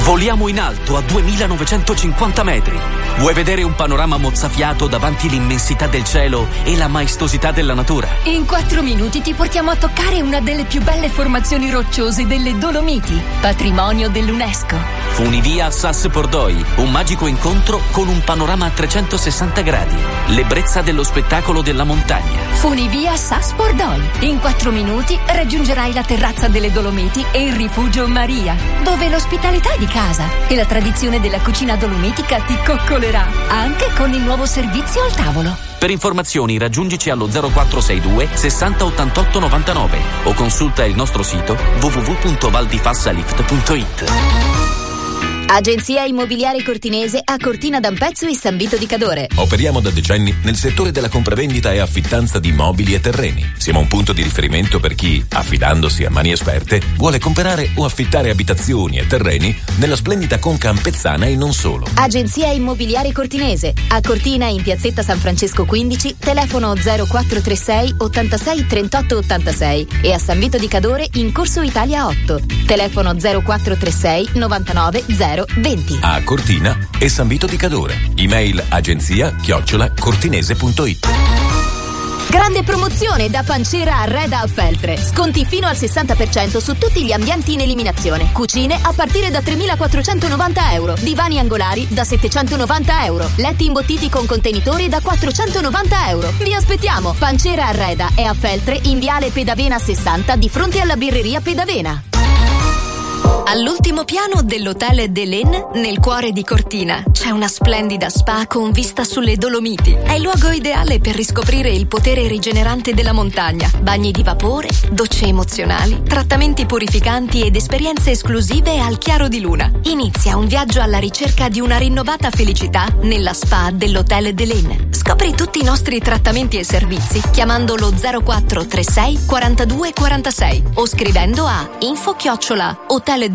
Voliamo in alto a 2950 metri. Vuoi vedere un panorama mozzafiato davanti all'immensità del cielo e la maestosità della natura? In quattro minuti ti portiamo a toccare una delle più belle formazioni rocciose delle Dolomiti, patrimonio dell'UNESCO. Funivia Sas Pordoi, un magico incontro con un panorama a 360 gradi. L'ebbrezza dello spettacolo della montagna. Funivia Saspordoi. In quattro minuti raggiungerai la terrazza delle Dolomiti e il rifugio Maria, dove l'ospitalità di casa e la tradizione della cucina dolomitica ti coccolerà, anche con il nuovo servizio al tavolo. Per informazioni raggiungici allo 0462 60 88 99 o consulta il nostro sito www.valdifassalift.it. Agenzia Immobiliare Cortinese a Cortina d'Ampezzo e San Vito di Cadore. Operiamo da decenni nel settore della compravendita e affittanza di mobili e terreni. Siamo un punto di riferimento per chi, affidandosi a mani esperte, vuole comprare o affittare abitazioni e terreni nella splendida conca ampezzana e non solo. Agenzia Immobiliare Cortinese a Cortina in piazzetta San Francesco 15, telefono 0436 86 38 86 e a San Vito di Cadore in Corso Italia 8, telefono 0436 99 020. A Cortina e San Vito di Cadore. Email agenzia chiocciola cortinese.it. Grande promozione da Pancera a Reda a Feltre. Sconti fino al 60% su tutti gli ambienti in eliminazione. Cucine a partire da 3.490 euro. Divani angolari da 790 euro. Letti imbottiti con contenitori da 490 euro. Vi aspettiamo. Pancera a Reda è a Feltre in viale Pedavena 60 di fronte alla birreria Pedavena. All'ultimo piano dell'hotel Delen, nel cuore di Cortina, c'è una splendida spa con vista sulle Dolomiti. È il luogo ideale per riscoprire il potere rigenerante della montagna. Bagni di vapore, docce emozionali, trattamenti purificanti ed esperienze esclusive al chiaro di luna. Inizia un viaggio alla ricerca di una rinnovata felicità nella spa dell'hotel Delen. Scopri tutti i nostri trattamenti e servizi chiamando lo 0436 42 46 o scrivendo a info chiocciola hoteldelen.com.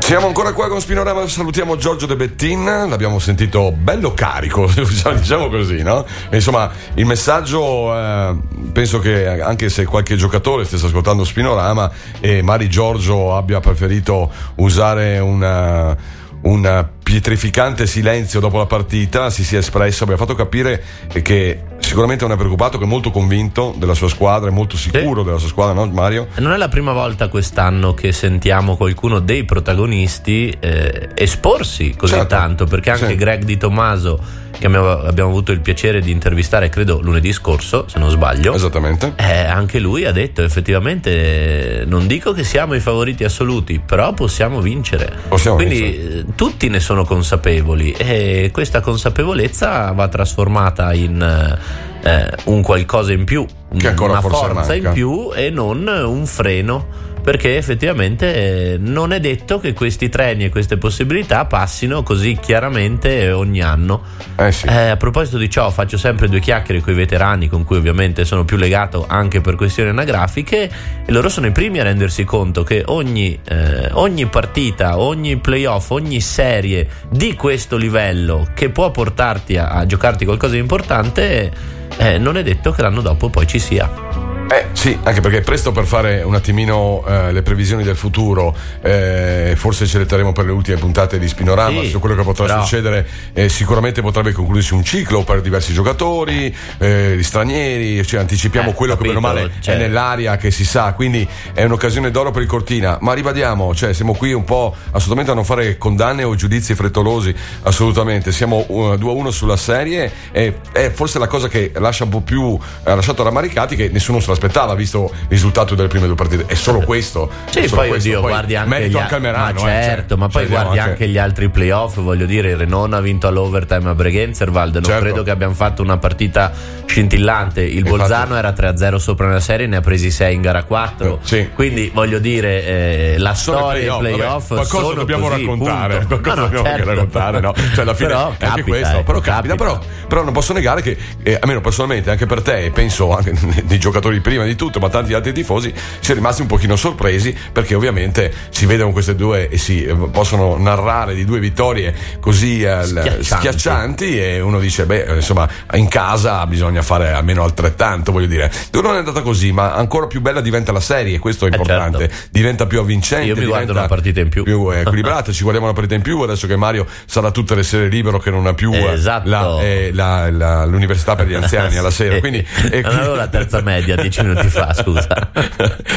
Siamo ancora qua con Spinorama, salutiamo Giorgio De Bettin, l'abbiamo sentito bello carico, diciamo- diciamo così, no? Insomma, il messaggio, eh, penso che anche se qualche giocatore stesse ascoltando Spinorama e Mari Giorgio abbia preferito usare una un pietrificante silenzio dopo la partita, si sia espresso, abbia fatto capire che sicuramente non è preoccupato, che è molto convinto della sua squadra, è molto sicuro della sua squadra, no Mario? Non è la prima volta quest'anno che sentiamo qualcuno dei protagonisti eh, esporsi così Certo. tanto, perché anche Sì. Greg Di Tommaso, che abbiamo, abbiamo avuto il piacere di intervistare, credo lunedì scorso, se non sbaglio, Esattamente. eh, anche lui ha detto effettivamente, non dico che siamo i favoriti assoluti, però possiamo vincere. Possiamo Quindi vincere. eh, tutti ne sono consapevoli e questa consapevolezza va trasformata in eh, un qualcosa in più, Che una forza manca. in più e non un freno. Perché effettivamente eh, non è detto che questi treni e queste possibilità passino così chiaramente ogni anno. Eh sì. Eh, a proposito di ciò, faccio sempre due chiacchiere con i veterani, con cui ovviamente sono più legato anche per questioni anagrafiche, e loro sono i primi a rendersi conto che ogni, eh, ogni partita, ogni playoff, ogni serie di questo livello che può portarti a, a giocarti qualcosa di importante, eh, non è detto che l'anno dopo poi ci sia. Eh sì, anche perché è presto per fare un attimino eh, le previsioni del futuro, eh, forse ce le terremo per le ultime puntate di Spinorama Sì, su quello che potrà però- succedere, eh, sicuramente potrebbe concludersi un ciclo per diversi giocatori, eh, gli stranieri, cioè anticipiamo Eh, quello che capito, meno male cioè- è nell'aria che si sa, quindi è un'occasione d'oro per il Cortina, ma ribadiamo, cioè siamo qui un po' assolutamente a non fare condanne o giudizi frettolosi, assolutamente, siamo 2-1 sulla serie e è forse la cosa che lascia un po' più, ha lasciato rammaricati che nessuno se l'aspettava visto il risultato delle prime due partite, è solo questo. Sì, è solo poi questo. oddio, Poi guardi anche merito gli anche al Merano, ma eh, certo, cioè, ma poi cioè, guardi andiamo anche... gli altri playoff, voglio dire, il Renon ha vinto all'overtime a Bregenzerwald, non Certo. credo che abbiamo fatto una partita scintillante, il Infatti- Bolzano era 3-0 sopra nella serie, ne ha presi 6 in gara 4. Sì. Quindi voglio dire, eh, la Sono storia dei playoff, vabbè, qualcosa dobbiamo così, raccontare, punto. qualcosa No, no, dobbiamo anche certo. raccontare, no? Cioè, alla fine però è anche capita, questo, ecco, però capita, però, però non posso negare che, eh, almeno personalmente, anche per te, e penso anche nei giocatori prima di tutto, ma tanti altri tifosi, si è rimasti un pochino sorpresi perché ovviamente si vedono queste due e si eh, possono narrare di due vittorie così eh, Schiaccianti. schiaccianti e uno dice, beh, eh, insomma, in casa bisogna fare almeno altrettanto, voglio dire. Non è andata così, ma ancora più bella diventa la serie, questo è Eh, importante, certo. diventa più avvincente. Io mi guardo una partita in più. più eh, equilibrata, ci guardiamo una partita in più adesso che Mario sarà tutte le sere libero che non ha più eh, Esatto. la- eh, la- la- l'università per gli anziani alla sera. Quindi, e Non avevo la terza media dieci minuti fa, scusa.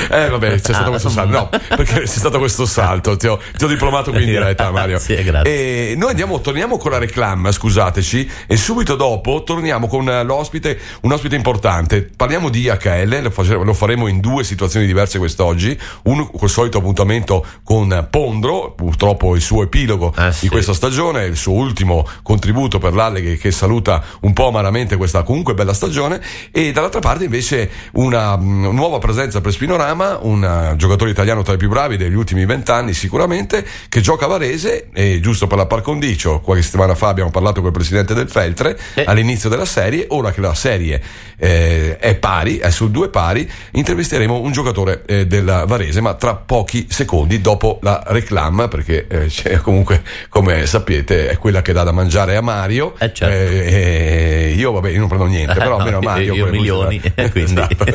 eh vabbè, c'è stato Ah, questo salto. No, perché c'è stato questo salto. Ti ho, ti ho diplomato qui in diretta, Mario. Grazie, grazie. E noi andiamo, torniamo con la reclam, scusateci, e subito dopo torniamo con eh, l'ospite, un ospite importante. Parliamo di HL, lo, face- lo faremo in due situazioni diverse quest'oggi. Uno col solito appuntamento con Pondro, purtroppo il suo epilogo Ah, di sì. questa stagione, il suo ultimo contributo per l'Alle che, saluta un po' amaramente questa comunque bella stagione. E dall'altra parte invece una mm, nuova presenza per Spinorama, un eh, giocatore italiano tra i più bravi degli ultimi vent'anni sicuramente, che gioca a Varese, e giusto per la par condicio, qualche settimana fa abbiamo parlato con il presidente del Feltre Eh. all'inizio della serie, ora che la serie eh, è pari, è su due pari, intervisteremo un giocatore eh, del Varese, ma tra pochi secondi dopo la reclam, perché eh, comunque, come sapete, è quella che dà da mangiare a Mario. Eh, certo. Eh, io vabbè, io non prendo niente, però No, almeno Mario. io milioni, quindi. Esatto.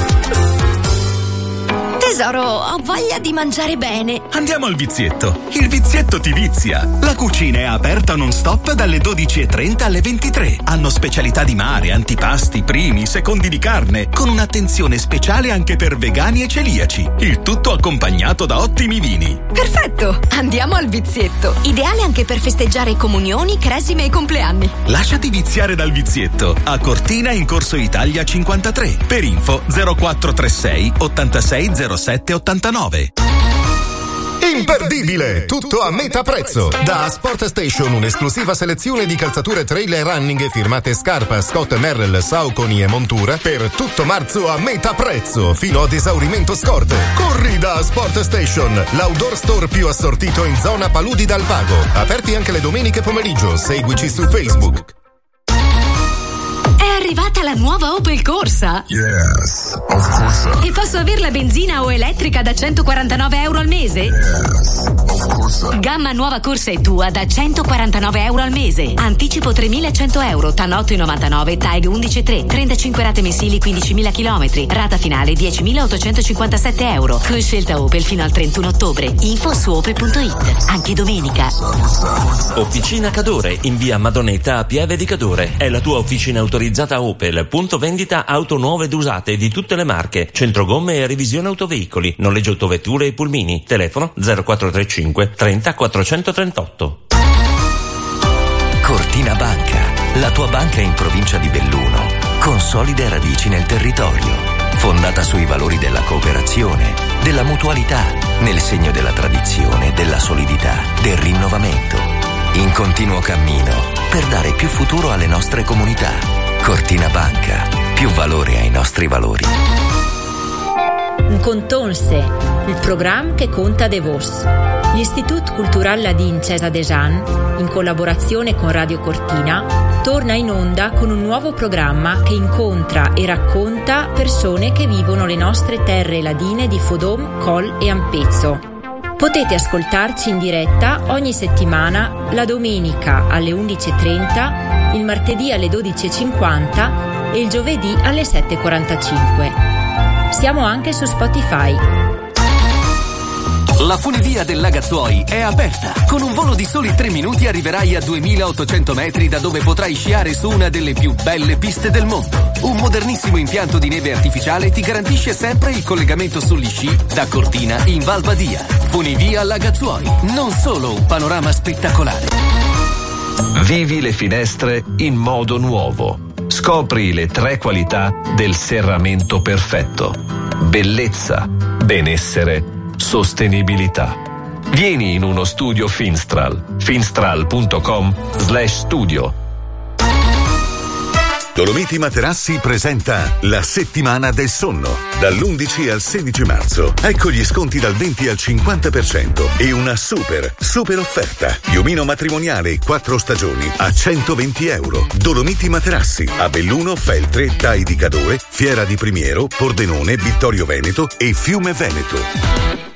Tesoro, ho voglia di mangiare bene. Andiamo al vizietto. Il vizietto ti vizia. La cucina è aperta non stop dalle 12.30 alle 23. Hanno specialità di mare, antipasti, primi, secondi di carne, con un'attenzione speciale anche per vegani e celiaci. Il tutto accompagnato da ottimi vini. Perfetto, andiamo al vizietto. Ideale anche per festeggiare comunioni, cresime e compleanni. Lasciati viziare dal vizietto. A Cortina in Corso Italia 53. Per info 0436 86 07 89. Imperdibile! Tutto a metà prezzo! Da Sport Station un'esclusiva selezione di calzature trail e running firmate Scarpa, Scott Merrell, Saucony e Montura per tutto marzo a metà prezzo, fino ad esaurimento scorte. Corri da Sport Station, l'outdoor store più assortito in zona Paludi dal Pago. Aperti anche le domeniche pomeriggio, seguici su Facebook. È arrivata la nuova Opel Corsa. Yes, of course. E posso averla benzina o elettrica da 149 euro al mese? Of course. Gamma nuova Corsa è tua da 149 euro al mese. Anticipo 3100 euro, TAN 8,99, TAG 11,3, 35 rate mensili 15.000 km, rata finale 10.857 euro. Con scelta Opel fino al 31 ottobre. Info su opel.it. Anche domenica. Officina Cadore in via Madonetta a Pieve di Cadore. È la tua officina autorizzata Opel. Punto vendita auto nuove ed usate di tutte le marche. Centro gomme e revisione autoveicoli. Noleggio autovetture e pulmini. Telefono 0435 30 438. Cortina Banca, la tua banca in provincia di Belluno, con solide radici nel territorio, fondata sui valori della cooperazione, della mutualità, nel segno della tradizione, della solidità, del rinnovamento, in continuo cammino per dare più futuro alle nostre comunità. Cortina Banca, più valore ai nostri valori. Contonse, il programma che conta de vos. L'Istitut Cultural Ladin Cesa Dejan, in collaborazione con Radio Cortina, torna in onda con un nuovo programma che incontra e racconta persone che vivono le nostre terre ladine di Fodom, Col e Ampezzo. Potete ascoltarci in diretta ogni settimana, la domenica alle 11.30, il martedì alle 12.50 e il giovedì alle 7.45. Siamo anche su Spotify. La funivia del Lagazzuoi è aperta. Con un volo di soli 3 minuti arriverai a 2800 metri da dove potrai sciare su una delle più belle piste del mondo. Un modernissimo impianto di neve artificiale ti garantisce sempre il collegamento sugli sci da Cortina in Val Badia. Funivia Lagazzuoi, non solo un panorama spettacolare. Vivi le finestre in modo nuovo. Scopri le tre qualità del serramento perfetto. Bellezza, benessere, sostenibilità. Vieni in uno studio Finstral. finstral.com slash studio. Dolomiti Materassi presenta la settimana del sonno. Dall'11 al 16 marzo. Ecco gli sconti dal 20 al 50% e una super, super offerta. Piumino matrimoniale 4 stagioni a 120 euro. Dolomiti Materassi a Belluno, Feltre, Dai di Cadore, Fiera di Primiero, Pordenone, Vittorio Veneto e Fiume Veneto.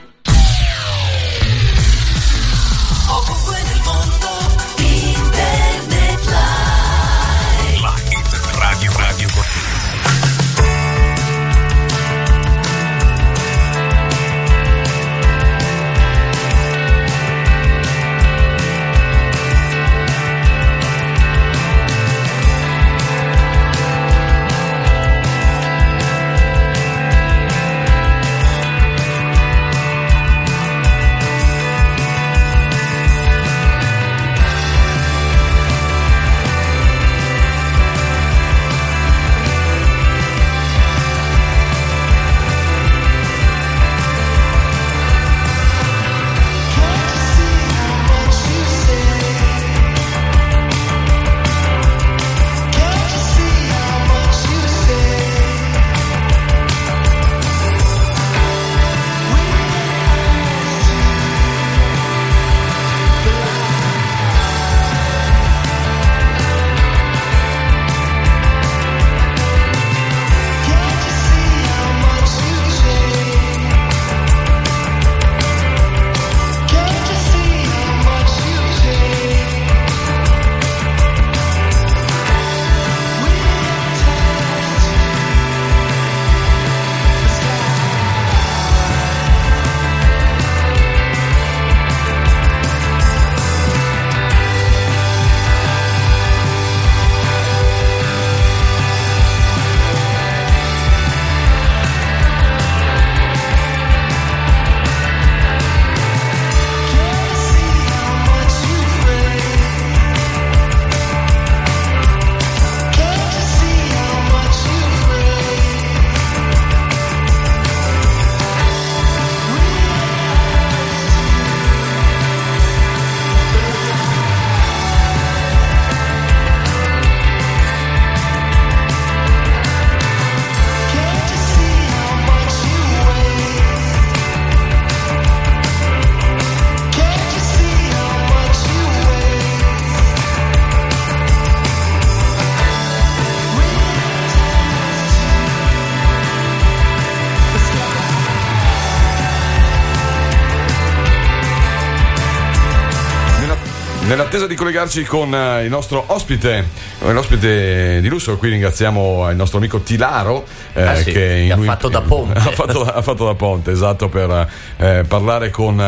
Nell'attesa di collegarci con eh, il nostro ospite, eh, l'ospite di lusso, qui ringraziamo il nostro amico Tilaro eh, Ah, sì, che ha lui- fatto da ponte. ha, fatto, ha fatto da ponte, esatto, per eh, parlare con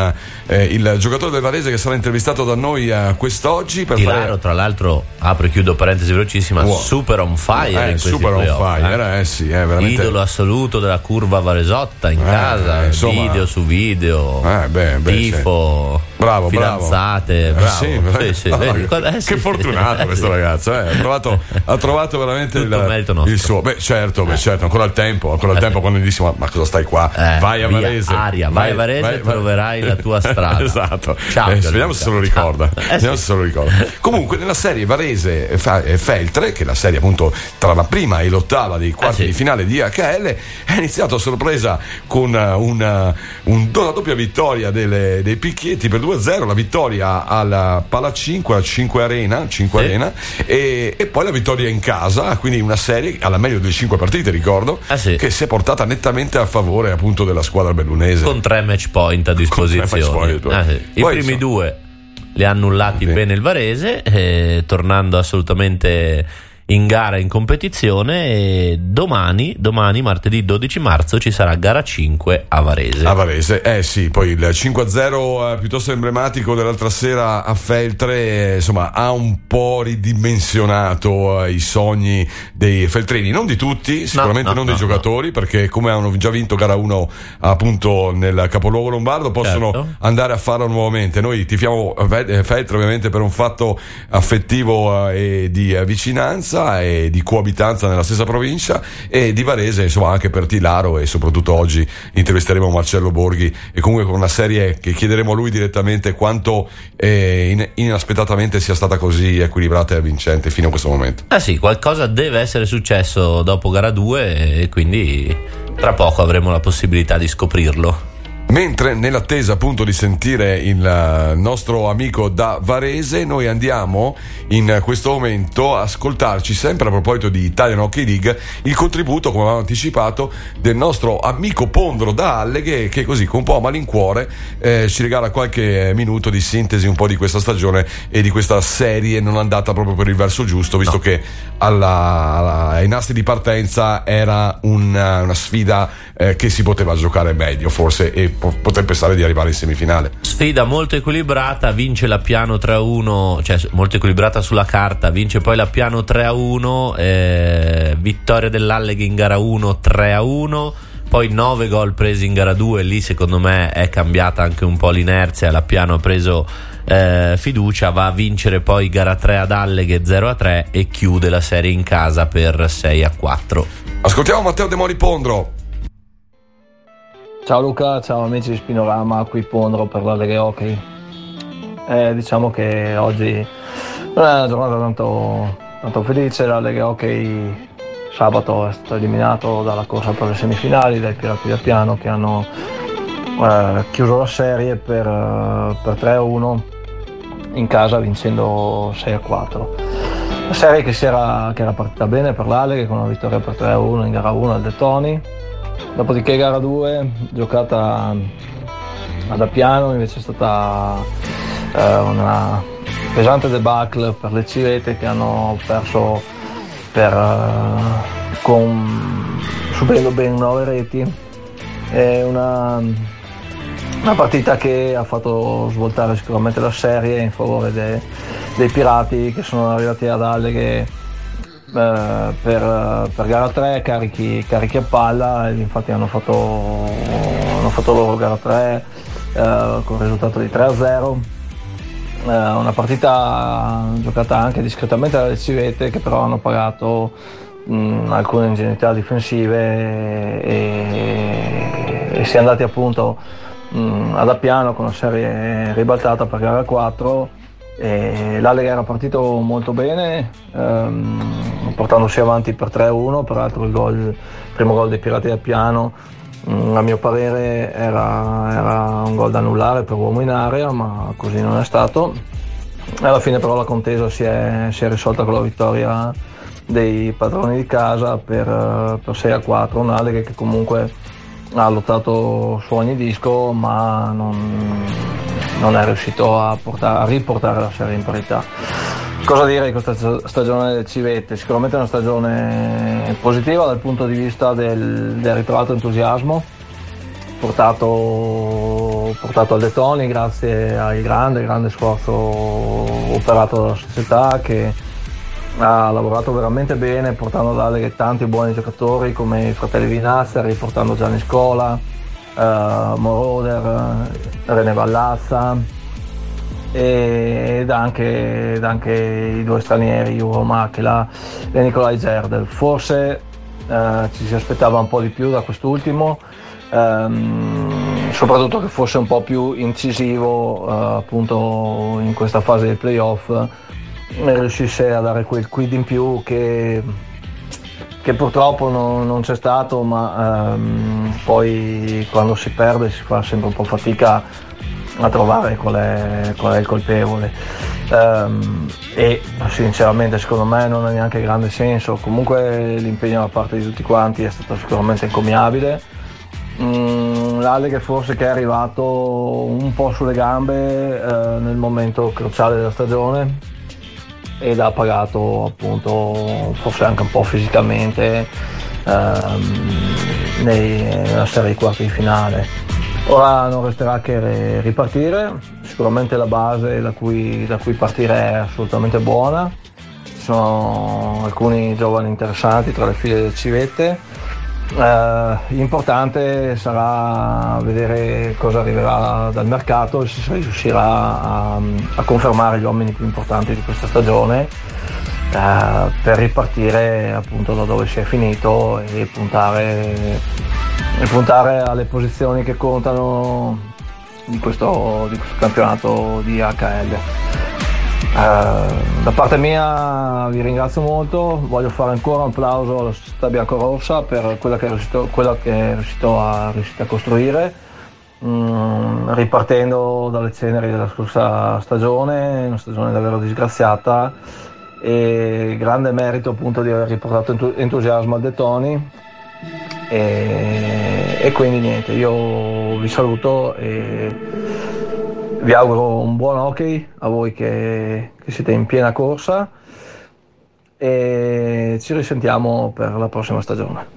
eh, il giocatore del Varese che sarà intervistato da noi eh, quest'oggi. Per Tilaro, fare... tra l'altro, apro e chiudo parentesi velocissima, Wow. super on fire Eh, super on fire, eh, sì, eh, veramente. Idolo assoluto della curva Varesotta in Eh, casa, eh, insomma. video su video, Eh, beh, beh, tifo, Bravo, bravo. fidanzate, Eh, bravo. sì, Sì, sì, che- guarda, eh, sì. Che fortunato questo Sì. ragazzo, eh. ha, trovato, ha trovato veramente il, il suo. Beh, certo, beh, certo, ancora il tempo, ancora il Eh, tempo quando gli dissi, ma, ma cosa stai qua? Eh, vai a via, Varese. aria, vai a Varese e troverai la tua strada. esatto. Ciao, Eh, vediamo se se lo ricorda. Eh, Vediamo sì. se se lo ricorda. Comunque, nella serie Varese e Feltre, che è la serie appunto tra la prima e l'ottava dei quarti Eh, sì. di finale di HL, è iniziato a sorpresa con eh, una, un- una doppia vittoria delle- dei picchietti per 2-0, la vittoria alla Pala 5, a 5 Arena, 5 Sì. Arena e, e poi la vittoria in casa, quindi una serie alla meglio delle 5 partite, ricordo, Eh, che si è portata nettamente a favore appunto della squadra bellunese. Con tre match point a disposizione. point. Ah, sì. I Poi, primi insomma- due li ha annullati bene il Varese, eh, tornando assolutamente in gara in competizione e domani, domani martedì 12 marzo ci sarà gara 5 a Varese. A Varese, eh sì, poi il 5-0 eh, piuttosto emblematico dell'altra sera a Feltre, eh, insomma, ha un po' ridimensionato eh, i sogni dei feltrini, non di tutti, sicuramente no, non no, dei no. giocatori, perché come hanno già vinto gara 1 appunto nel capoluogo lombardo, possono Certo. andare a farlo nuovamente. Noi tifiamo Fe- Feltre ovviamente per un fatto affettivo eh, e di eh, vicinanza e di coabitanza nella stessa provincia e di Varese, insomma, anche per Tilaro e soprattutto oggi intervisteremo Marcello Borghi e comunque con una serie che chiederemo a lui direttamente quanto eh, in- inaspettatamente sia stata così equilibrata e vincente fino a questo momento. Eh sì, qualcosa deve essere successo dopo gara 2 e quindi tra poco avremo la possibilità di scoprirlo. Mentre nell'attesa appunto di sentire il eh, nostro amico da Varese, noi andiamo in questo momento a ascoltarci sempre a proposito di Italian Hockey League il contributo, come avevamo anticipato, del nostro amico Pondro da Alleghe che così con un po' a malincuore eh, ci regala qualche minuto di sintesi un po' di questa stagione e di questa serie non andata proprio per il verso giusto, visto che alla- alla- ai nastri di partenza era una, una sfida eh, che si poteva giocare meglio forse e po- poter pensare di arrivare in semifinale. Sfida molto equilibrata, vince la piano 3-1, cioè molto equilibrata sulla carta, vince poi la piano 3-1, eh, vittoria dell'Alleghe in gara 1 3-1. Poi 9 gol presi in gara 2, lì secondo me è cambiata anche un po' l'inerzia, la piano ha preso eh, fiducia, va a vincere poi gara 3 ad Alleghe 0-3 e chiude la serie in casa per 6-4. Ascoltiamo Matteo De Mori Pondro. Ciao Luca, ciao amici di Spinorama, qui Pondro per la Lega Hockey. Eh, diciamo che oggi non è una giornata tanto, tanto felice, la Lega Hockey sabato è stato eliminato dalla corsa per le semifinali dai Pirati del Piano che hanno eh, chiuso la serie per, eh, per 3-1 in casa vincendo 6-4. La serie che, era, che era partita bene per l'Aleghe con una vittoria per 3-1 in gara 1 al De Toni. Dopodiché gara 2 giocata ad Appiano invece è stata eh, una pesante debacle per le Civete che hanno perso per, eh, con, subendo ben 9 reti. È una, una partita che ha fatto svoltare sicuramente la serie in favore de- dei Pirati che sono arrivati ad Alleghe per, per gara 3 carichi, carichi a palla infatti hanno fatto, hanno fatto loro gara 3 eh, con il risultato di 3 a 0 Eh, una partita giocata anche discretamente dalle Civete che però hanno pagato mh, alcune ingenuità difensive e, e si è andati appunto mh, ad Appiano con una serie ribaltata per gara 4 e l'Allega era partito molto bene ehm, portandosi avanti per 3-1 peraltro il, gol, il primo gol dei Pirati del Piano mh, a mio parere era, era un gol da annullare per uomo in area ma così non è stato. Alla fine però la contesa si è, si è risolta con la vittoria dei padroni di casa per, eh, per 6 a 4 un'Allega che comunque ha lottato su ogni disco ma non, non è riuscito a, portare- a riportare la serie in parità. Cosa dire di questa sta- stagione del Civette? Sicuramente una stagione positiva dal punto di vista del, del ritrovato entusiasmo portato, portato al Detoni grazie al grande, grande sforzo operato dalla società che ha lavorato veramente bene portando ad Alleghe tanti buoni giocatori come i fratelli Vinazzari, portando Gianni Scola, eh, Moroder, eh, René Vallazza ed anche, ed anche i due stranieri, Ugo Machela e Nicolai Zerdel. Forse eh, ci si aspettava un po' di più da quest'ultimo, ehm, soprattutto che fosse un po' più incisivo eh, appunto in questa fase dei playoff riuscisse a dare quel quid in più che, che purtroppo non, non c'è stato, ma ehm, poi quando si perde si fa sempre un po' fatica a trovare qual è, qual è il colpevole. Ehm, e sinceramente secondo me non ha neanche grande senso. Comunque l'impegno da parte di tutti quanti è stato sicuramente encomiabile. Mm, L'Alleghe forse che è arrivato un po' sulle gambe eh, nel momento cruciale della stagione ed ha pagato appunto forse anche un po' fisicamente ehm, nei- nella serie di quarti di finale. Ora non resterà che re- ripartire, sicuramente la base da cui, da cui partire è assolutamente buona, ci sono alcuni giovani interessanti tra le file del Civette. Eh, l'importante sarà vedere cosa arriverà dal mercato e se riuscirà a, a confermare gli uomini più importanti di questa stagione eh, per ripartire appunto da dove si è finito e puntare, e puntare alle posizioni che contano di questo, di questo campionato di HL. Eh, da parte mia vi ringrazio molto, voglio fare ancora un applauso alla società biancorossa per quella che è riuscito, che è riuscito a, a costruire, Mm, ripartendo dalle ceneri della scorsa stagione, una stagione davvero disgraziata e grande merito appunto di aver riportato entu- entusiasmo al Detoni e, e quindi niente, io vi saluto e vi auguro un buon hockey a voi che, che siete in piena corsa e ci risentiamo per la prossima stagione.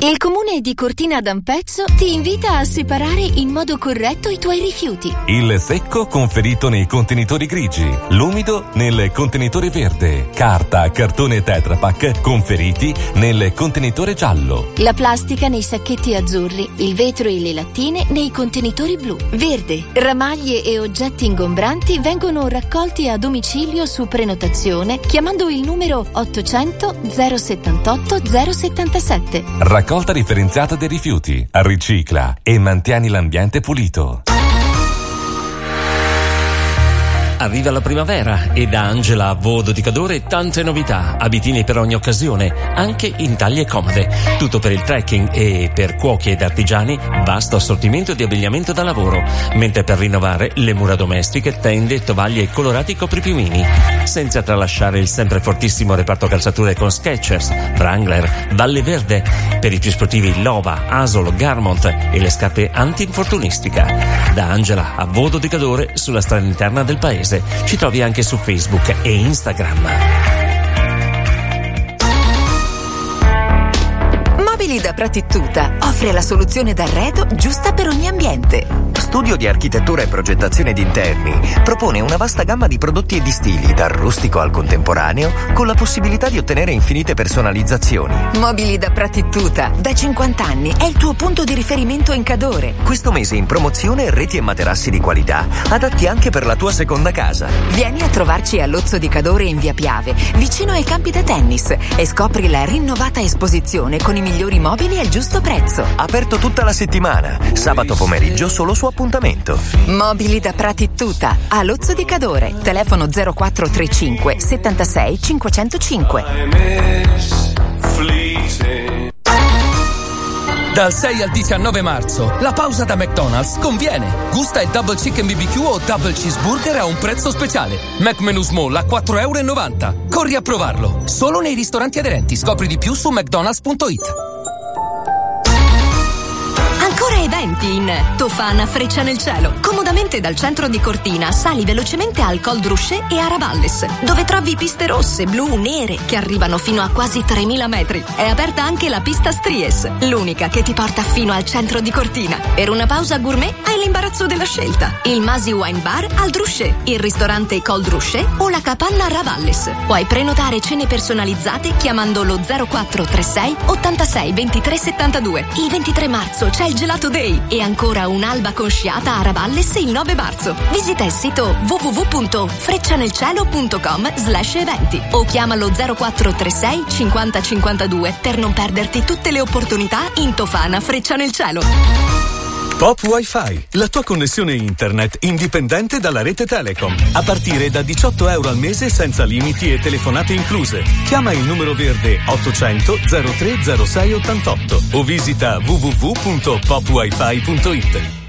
Il comune di Cortina d'Ampezzo ti invita a separare in modo corretto i tuoi rifiuti. Il secco conferito nei contenitori grigi, l'umido nel contenitore verde, carta, cartone Tetra Pak conferiti nel contenitore giallo. La plastica nei sacchetti azzurri, il vetro e le lattine nei contenitori blu. Verde, ramaglie e oggetti ingombranti vengono raccolti a domicilio su prenotazione chiamando il numero 800 078 077. Raccolta differenziata dei rifiuti, ricicla e mantieni l'ambiente pulito. Arriva la primavera e da Angela a Vodo di Cadore tante novità, abitini per ogni occasione, anche in taglie comode. Tutto per il trekking e per cuochi ed artigiani, vasto assortimento di abbigliamento da lavoro, mentre per rinnovare le mura domestiche, tende, tovaglie e colorati copripiumini. Senza tralasciare il sempre fortissimo reparto calzature con Skechers, Wrangler, Valle Verde, per i più sportivi Lova, Asolo, Garmont e le scarpe anti-infortunistica. Da Angela a Vodo di Cadore sulla strada interna del paese. Ci trovi anche su Facebook e Instagram. Mobili da Pratittuta offre la soluzione d'arredo giusta per ogni ambiente. Studio di architettura e progettazione di interni propone una vasta gamma di prodotti e di stili, dal rustico al contemporaneo, con la possibilità di ottenere infinite personalizzazioni. Mobili da Pratittuta, da 50 anni, è il tuo punto di riferimento in Cadore. Questo mese in promozione reti e materassi di qualità, adatti anche per la tua seconda casa. Vieni a trovarci a Lozzo di Cadore in via Piave, vicino ai campi da tennis, e scopri la rinnovata esposizione con i migliori mobili al giusto prezzo. Aperto tutta la settimana, sabato pomeriggio solo su appuntamento. Mobili da Pratittuta, a Lozzo di Cadore, telefono 0435 76 505. Dal 6 al 19 marzo, la pausa da McDonald's conviene. Gusta il Double Chicken BBQ o Double Cheeseburger a un prezzo speciale. McMenu Small a 4,90 euro. Corri a provarlo. Solo nei ristoranti aderenti. Scopri di più su mcdonalds.it. Eventi in Tofana Freccia nel Cielo. Comodamente dal centro di Cortina sali velocemente al Col Drusce e a Ravalles, dove trovi piste rosse, blu, nere che arrivano fino a quasi 3000 metri. È aperta anche la pista Stries, l'unica che ti porta fino al centro di Cortina. Per una pausa gourmet hai l'imbarazzo della scelta. Il Masi Wine Bar al Drusce, il ristorante Col Drusce o la capanna Ravalles. Puoi prenotare cene personalizzate chiamando lo 0436 86 23 72. Il 23 marzo c'è il Gelato Day e ancora un'alba con sciata a Ravalles il 9 marzo. Visita il sito www.freccianelcielo.com slash eventi o chiamalo 0436 50 52 per non perderti tutte le opportunità in Tofana Freccia nel Cielo. Pop Wi-Fi, la tua connessione internet indipendente dalla rete Telecom. A partire da 18 euro al mese senza limiti e telefonate incluse. Chiama il numero verde 800 0306 88 o visita www.popwifi.it.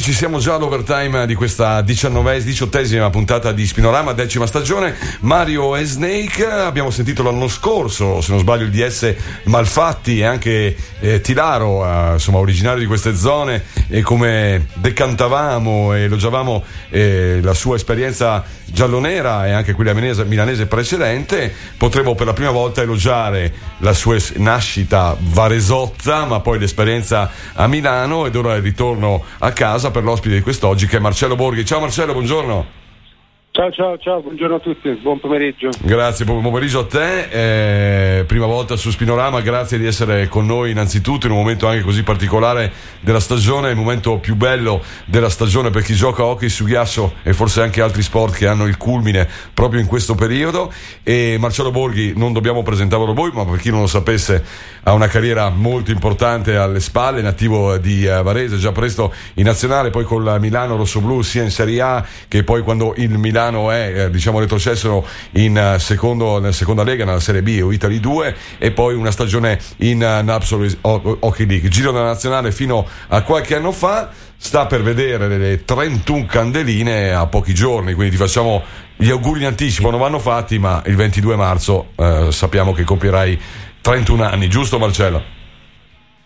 15, siamo già all'overtime di questa 19 diciottesima puntata di Spinorama, decima stagione. Mario e Snake, abbiamo sentito l'anno scorso, se non sbaglio, il DS Malfatti e anche eh, Tilaro, eh, insomma, originario di queste zone, e come decantavamo e elogiavamo eh, la sua esperienza giallonera e anche quella milanese, milanese precedente, potremo per la prima volta elogiare la sua nascita varesotta, ma poi l'esperienza a Milano ed ora il ritorno a casa per l'ospite di quest'oggi che è Marcello Borghi. Ciao Marcello, buongiorno. Ciao ciao ciao, buongiorno a tutti, buon pomeriggio. Grazie, buon pomeriggio a te. Eh, prima volta su Spinorama, grazie di essere con noi innanzitutto in un momento anche così particolare della stagione, il momento più bello della stagione per chi gioca hockey su ghiaccio e forse anche altri sport che hanno il culmine proprio in questo periodo. E Marcello Borghi, non dobbiamo presentarlo voi, ma per chi non lo sapesse, ha una carriera molto importante alle spalle, nativo di eh, Varese, già presto in nazionale, poi con la Milano Rossoblu sia in Serie A che poi quando il Milano è eh, diciamo retrocesso in eh, secondo, nella seconda lega, nella Serie B o Italy 2 e poi una stagione in Napsol Ho- Hockey League. Giro della nazionale fino a qualche anno fa sta per vedere le 31 candeline a pochi giorni, quindi ti facciamo gli auguri in anticipo, non vanno fatti, ma il 22 marzo eh, sappiamo che compierai 31 anni, giusto Marcello?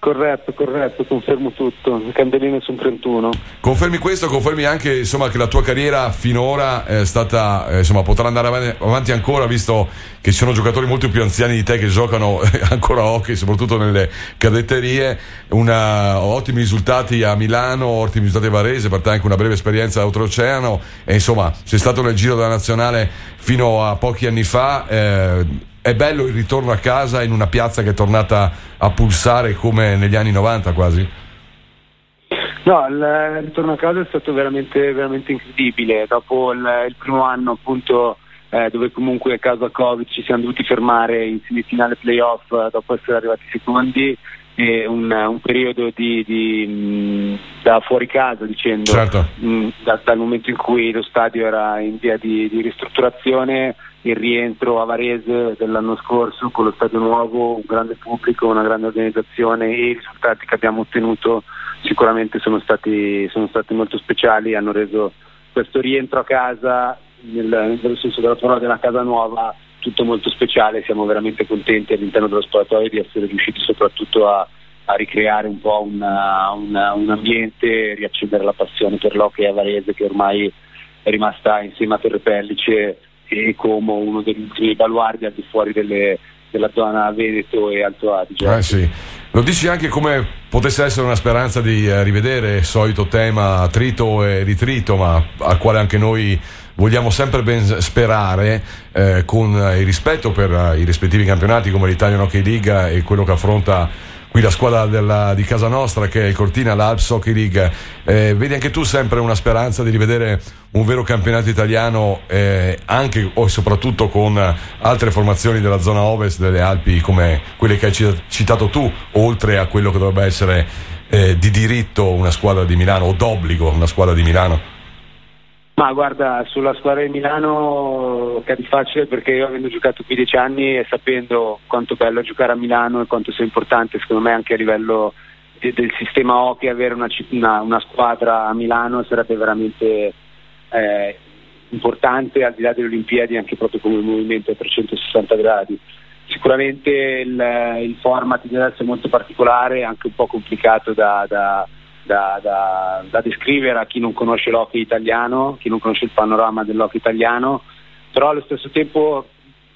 Corretto, corretto, confermo tutto. Candeline sono 31. Confermi questo, confermi anche insomma, che la tua carriera finora è stata, eh, insomma, potrà andare avanti, ancora, visto che ci sono giocatori molto più anziani di te che giocano ancora a hockey, soprattutto nelle cadetterie. Una, ottimi risultati a Milano, ottimi risultati a Varese, per te anche una breve esperienza oltreoceano. E insomma, sei stato nel giro della nazionale fino a pochi anni fa. Eh, è bello il ritorno a casa in una piazza che è tornata a pulsare come negli anni 90 quasi? No, il ritorno a casa è stato veramente, veramente incredibile. Dopo il, il primo anno, appunto, eh, dove comunque a causa Covid ci siamo dovuti fermare in semifinale playoff eh, dopo essere arrivati secondi, e un, un periodo di, di, mh, da fuori casa, dicendo, Certo. mh, da- dal momento in cui lo stadio era in via di, di ristrutturazione, il rientro a Varese dell'anno scorso con lo stadio nuovo, un grande pubblico, una grande organizzazione e i risultati che abbiamo ottenuto sicuramente sono stati, sono stati molto speciali, hanno reso questo rientro a casa, nel, nel senso della parola della casa nuova, tutto molto speciale, siamo veramente contenti all'interno dello spogliatoio di essere riusciti soprattutto a, a ricreare un po' una- una- un ambiente, riaccendere la passione per l'hockey a Varese che ormai è rimasta insieme a Torre Pellice e come uno degli ultimi baluardi al di fuori delle- della zona Veneto e Alto Adige. Eh sì. Lo dici anche come potesse essere una speranza di eh, rivedere il solito tema trito e ritrito, ma al quale anche noi vogliamo sempre ben sperare, eh, con il rispetto per eh, i rispettivi campionati come l'Italian Hockey League e quello che affronta qui la squadra della- di casa nostra che è il Cortina, l'Alps Hockey League. Eh, vedi anche tu sempre una speranza di rivedere un vero campionato italiano eh, anche o soprattutto con altre formazioni della zona ovest delle Alpi come quelle che hai ci- citato tu, oltre a quello che dovrebbe essere eh, di diritto una squadra di Milano o d'obbligo una squadra di Milano. Ma guarda, sulla squadra di Milano cadi facile perché io avendo giocato qui dieci anni e sapendo quanto bello giocare a Milano e quanto sia importante secondo me anche a livello de- del sistema hockey avere una, una- una squadra a Milano sarebbe veramente eh, importante al di là delle Olimpiadi anche proprio come movimento a 360 gradi. Sicuramente il, il format deve essere molto particolare, anche un po' complicato da, da- da- da- da descrivere a chi non conosce l'hockey italiano, chi non conosce il panorama dell'hockey italiano, però allo stesso tempo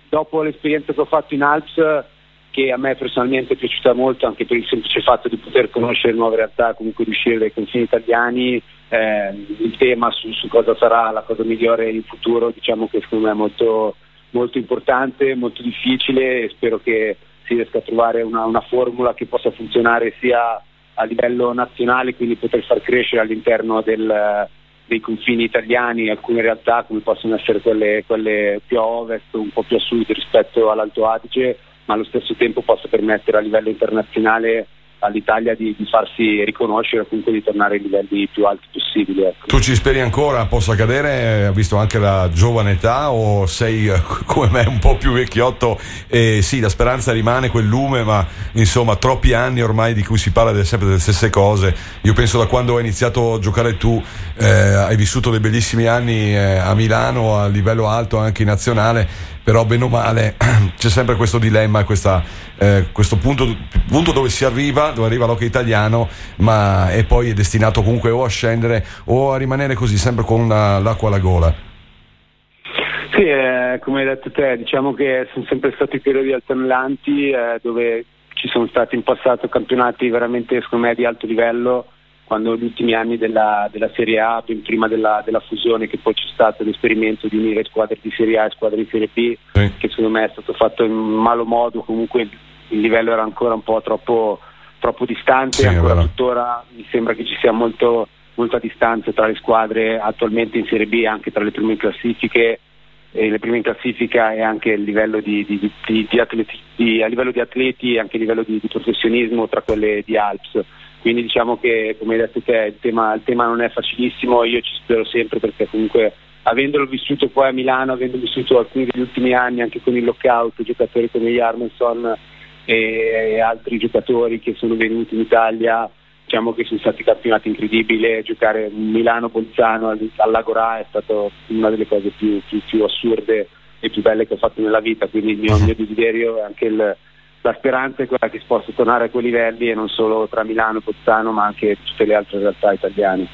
dopo l'esperienza che ho fatto in Alps che a me personalmente è piaciuta molto anche per il semplice fatto di poter conoscere nuove realtà, comunque di uscire dai confini italiani, eh, il tema su, su cosa sarà la cosa migliore in futuro diciamo che secondo me è molto, molto importante, molto difficile e spero che si riesca a trovare una, una formula che possa funzionare sia a livello nazionale, quindi poter far crescere all'interno del, dei confini italiani alcune realtà come possono essere quelle, quelle più a ovest, un po' più a sud rispetto all'Alto Adige, ma allo stesso tempo possa permettere a livello internazionale all'Italia di, di farsi riconoscere comunque di tornare ai livelli più alti possibili. Ecco. Tu ci speri ancora possa accadere, visto anche la giovane età, o sei eh, come me un po' più vecchiotto? E sì, la speranza rimane quel lume, ma insomma, troppi anni ormai di cui si parla sempre delle stesse cose. Io penso da quando hai iniziato a giocare tu, eh, hai vissuto dei bellissimi anni eh, a Milano a livello alto, anche in nazionale, però bene o male c'è sempre questo dilemma, questa, eh, questo punto, punto dove si arriva, dove arriva l'hockey italiano, ma e poi è destinato comunque o a scendere o a rimanere così sempre con una- l'acqua alla gola. Sì, eh, come hai detto te, diciamo che sono sempre stati periodi alternanti eh, dove ci sono stati in passato campionati veramente secondo me di alto livello, quando negli ultimi anni della, della Serie A, ben prima della, della fusione che poi c'è stato l'esperimento di unire squadre di Serie A e squadre di Serie B, che secondo me è stato fatto in malo modo, comunque il livello era ancora un po' troppo, troppo distante, Sì, ancora tuttora mi sembra che ci sia molto, molta distanza tra le squadre attualmente in Serie B, anche tra le prime classifiche e le prime in classifica e anche il livello di, di- di- atleti, a livello di atleti e anche a livello di professionismo tra quelle di Alps. Quindi diciamo che come hai detto te il tema, il tema non è facilissimo, io ci spero sempre perché comunque avendolo vissuto poi a Milano, avendo vissuto alcuni degli ultimi anni anche con il lockout, giocatori come Jarmenson e, e altri giocatori che sono venuti in Italia, diciamo che sono stati campionati incredibili, giocare Milano-Bolzano al- all'Agorà è stata una delle cose più, più- più assurde e più belle che ho fatto nella vita, quindi il mio, il mio desiderio è anche il- la speranza è quella che si possa tornare a quei livelli e non solo tra Milano e Bolzano ma anche tutte le altre realtà italiane.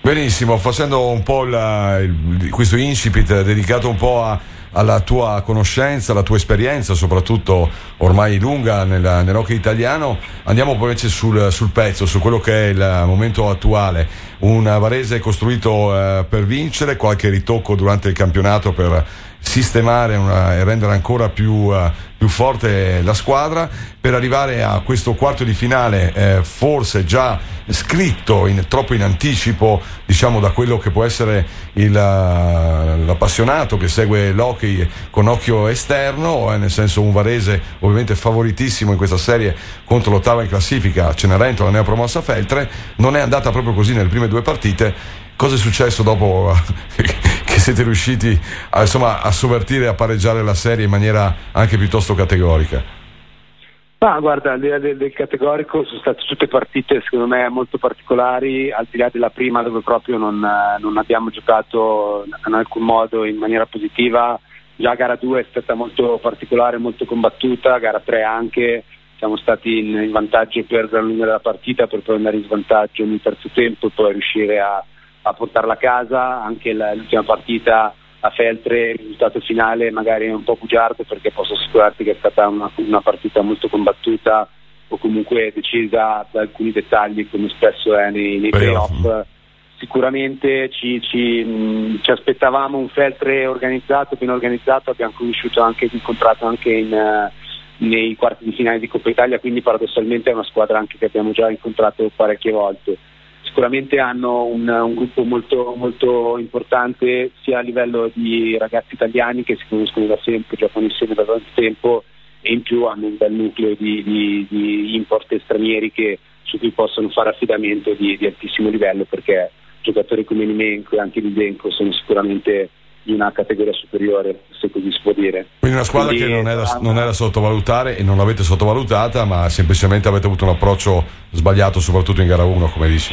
Benissimo, facendo un po' il- il- questo incipit dedicato un po' a- alla tua conoscenza, alla tua esperienza, soprattutto ormai lunga nella- nell'hockey italiano, andiamo poi invece sul, sul pezzo, su quello che è il momento attuale. Un Varese costruito eh, per vincere, qualche ritocco durante il campionato per sistemare una- e rendere ancora più, eh, più forte la squadra. Per arrivare a questo quarto di finale eh, forse già scritto in- troppo in anticipo diciamo da quello che può essere il, eh, l'appassionato che segue l'hockey con occhio esterno eh, nel senso un Varese ovviamente favoritissimo in questa serie contro l'ottava in classifica Cenerentola neopromossa Feltre. Non è andata proprio così nelle prime due partite cosa è successo dopo che siete riusciti a, insomma, a sovvertire e a pareggiare la serie in maniera anche piuttosto categorica? Ma guarda, al di là del, del categorico sono state tutte partite secondo me molto particolari, al di là della prima dove proprio non, non abbiamo giocato in alcun modo in maniera positiva, già gara 2 è stata molto particolare, molto combattuta, gara 3 anche, siamo stati in, in vantaggio per gran lunga della partita per poi andare in svantaggio nel terzo tempo e poi riuscire a, a portarla a casa, anche la- l'ultima partita a Feltre il risultato finale magari è un po' bugiardo perché posso assicurarti che è stata una, una partita molto combattuta o comunque decisa da alcuni dettagli come spesso è nei, nei playoff. Sicuramente ci, ci, mh, ci aspettavamo un Feltre organizzato, ben organizzato, abbiamo conosciuto anche, incontrato anche in, eh, nei quarti di finale di Coppa Italia, quindi paradossalmente è una squadra anche che abbiamo già incontrato parecchie volte sicuramente hanno un, un gruppo molto, molto importante sia a livello di ragazzi italiani che si conoscono da sempre, giocano insieme da tanto tempo e in più hanno un bel nucleo di, di- di import stranieri che- su cui possono fare affidamento di, di altissimo livello perché giocatori come Nimenko e anche Lidenko sono sicuramente di una categoria superiore, se così si può dire. Quindi una squadra Quindi, che non è, da, non è da sottovalutare e non l'avete sottovalutata, ma semplicemente avete avuto un approccio sbagliato, soprattutto in gara 1, come dici.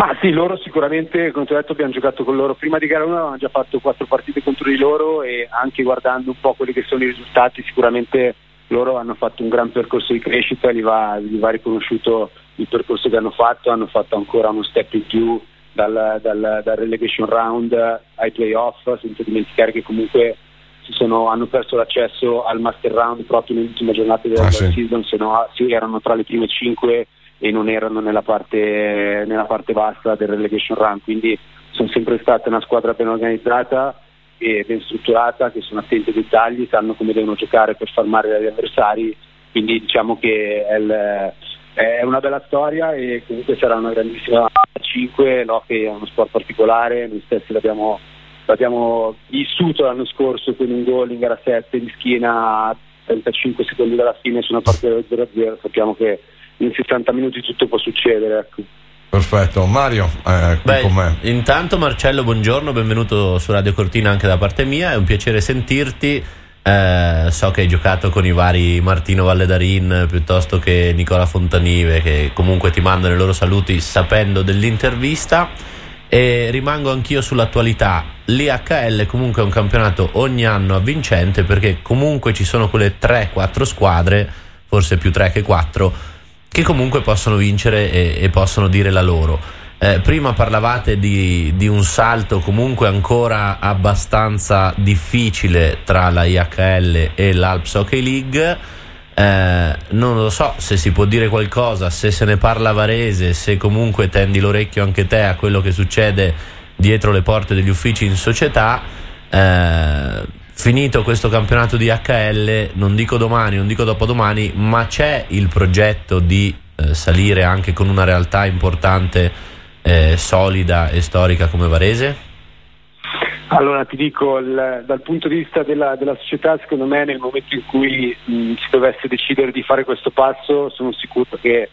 Ma sì, loro sicuramente, come ti ho detto, abbiamo giocato con loro prima di gara 1, avevamo già fatto quattro partite contro di loro e anche guardando un po' quelli che sono i risultati, sicuramente loro hanno fatto un gran percorso di crescita, gli va, gli va riconosciuto il percorso che hanno fatto, hanno fatto ancora uno step in più dal, dal- dal relegation round ai playoff, senza dimenticare che comunque si sono- hanno perso l'accesso al master round proprio nell'ultima giornata della Ah, sì. season, se no sì, erano tra le prime cinque e non erano nella parte, nella parte bassa del relegation round, quindi sono sempre stata una squadra ben organizzata e ben strutturata, che sono attenti ai dettagli, sanno come devono giocare per far male agli avversari, quindi diciamo che è, il- è una bella storia e comunque sarà una grandissima 5, l'hockey è uno sport particolare, noi stessi l'abbiamo, l'abbiamo vissuto l'anno scorso con un gol in gara 7 di schiena a 35 secondi dalla fine su una partita del 0-0, sappiamo che in 60 minuti tutto può succedere. Ecco. Perfetto, Mario, eh, qui Beh, con me. intanto Marcello, buongiorno, benvenuto su Radio Cortina anche da parte mia, è un piacere sentirti. Eh, so che hai giocato con i vari Martino Valledarin piuttosto che Nicola Fontanive, che comunque ti mandano i loro saluti sapendo dell'intervista. E rimango anch'io sull'attualità. L'IHL comunque è un campionato ogni anno avvincente perché comunque ci sono quelle 3-4 squadre, forse più 3 che 4, che comunque possono vincere e, e possono dire la loro. Eh, prima parlavate di, di un salto comunque ancora abbastanza difficile tra la IHL e l'Alps Hockey League. Eh, non lo so se si può dire qualcosa, se se ne parla Varese, se comunque tendi l'orecchio anche te a quello che succede dietro le porte degli uffici in società. Eh, finito questo campionato di HL, non dico domani, non dico dopodomani, ma c'è il progetto di eh, salire anche con una realtà importante, eh, solida e storica come Varese? Allora ti dico, il- dal punto di vista della, della società, secondo me nel momento in cui mh, si dovesse decidere di fare questo passo, sono sicuro che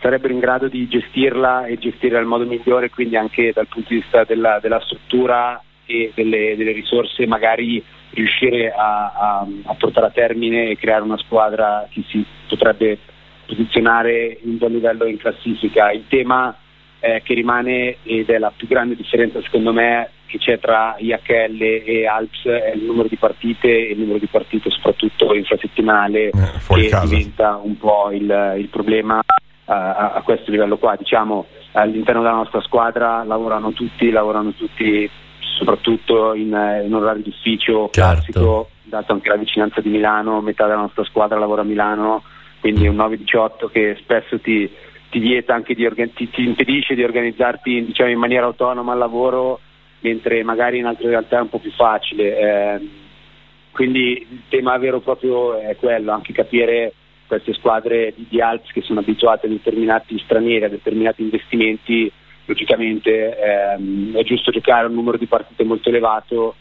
sarebbero in grado di gestirla e gestirla nel modo migliore, quindi anche dal punto di vista della, della struttura e delle, delle risorse, magari riuscire a, a- a portare a termine e creare una squadra che si potrebbe posizionare in buon livello in classifica. Il tema eh, che rimane ed è la più grande differenza secondo me che c'è tra IHL e Alps è il numero di partite e il numero di partite soprattutto infrasettimanale fuori che casa. diventa un po' il, il problema eh, a, a questo livello qua. Diciamo all'interno della nostra squadra lavorano tutti, lavorano tutti soprattutto in, eh, in orario d'ufficio classico, dato anche la vicinanza di Milano, metà della nostra squadra lavora a Milano, quindi è un 9-18 che spesso ti, ti vieta anche di ti, ti impedisce di organizzarti diciamo, in maniera autonoma al lavoro, mentre magari in altre realtà è un po' più facile. ehm, quindi il tema vero proprio è quello, anche capire queste squadre di, di Alps che sono abituate a determinati stranieri, a determinati investimenti, logicamente ehm, è giusto giocare un numero di partite molto elevato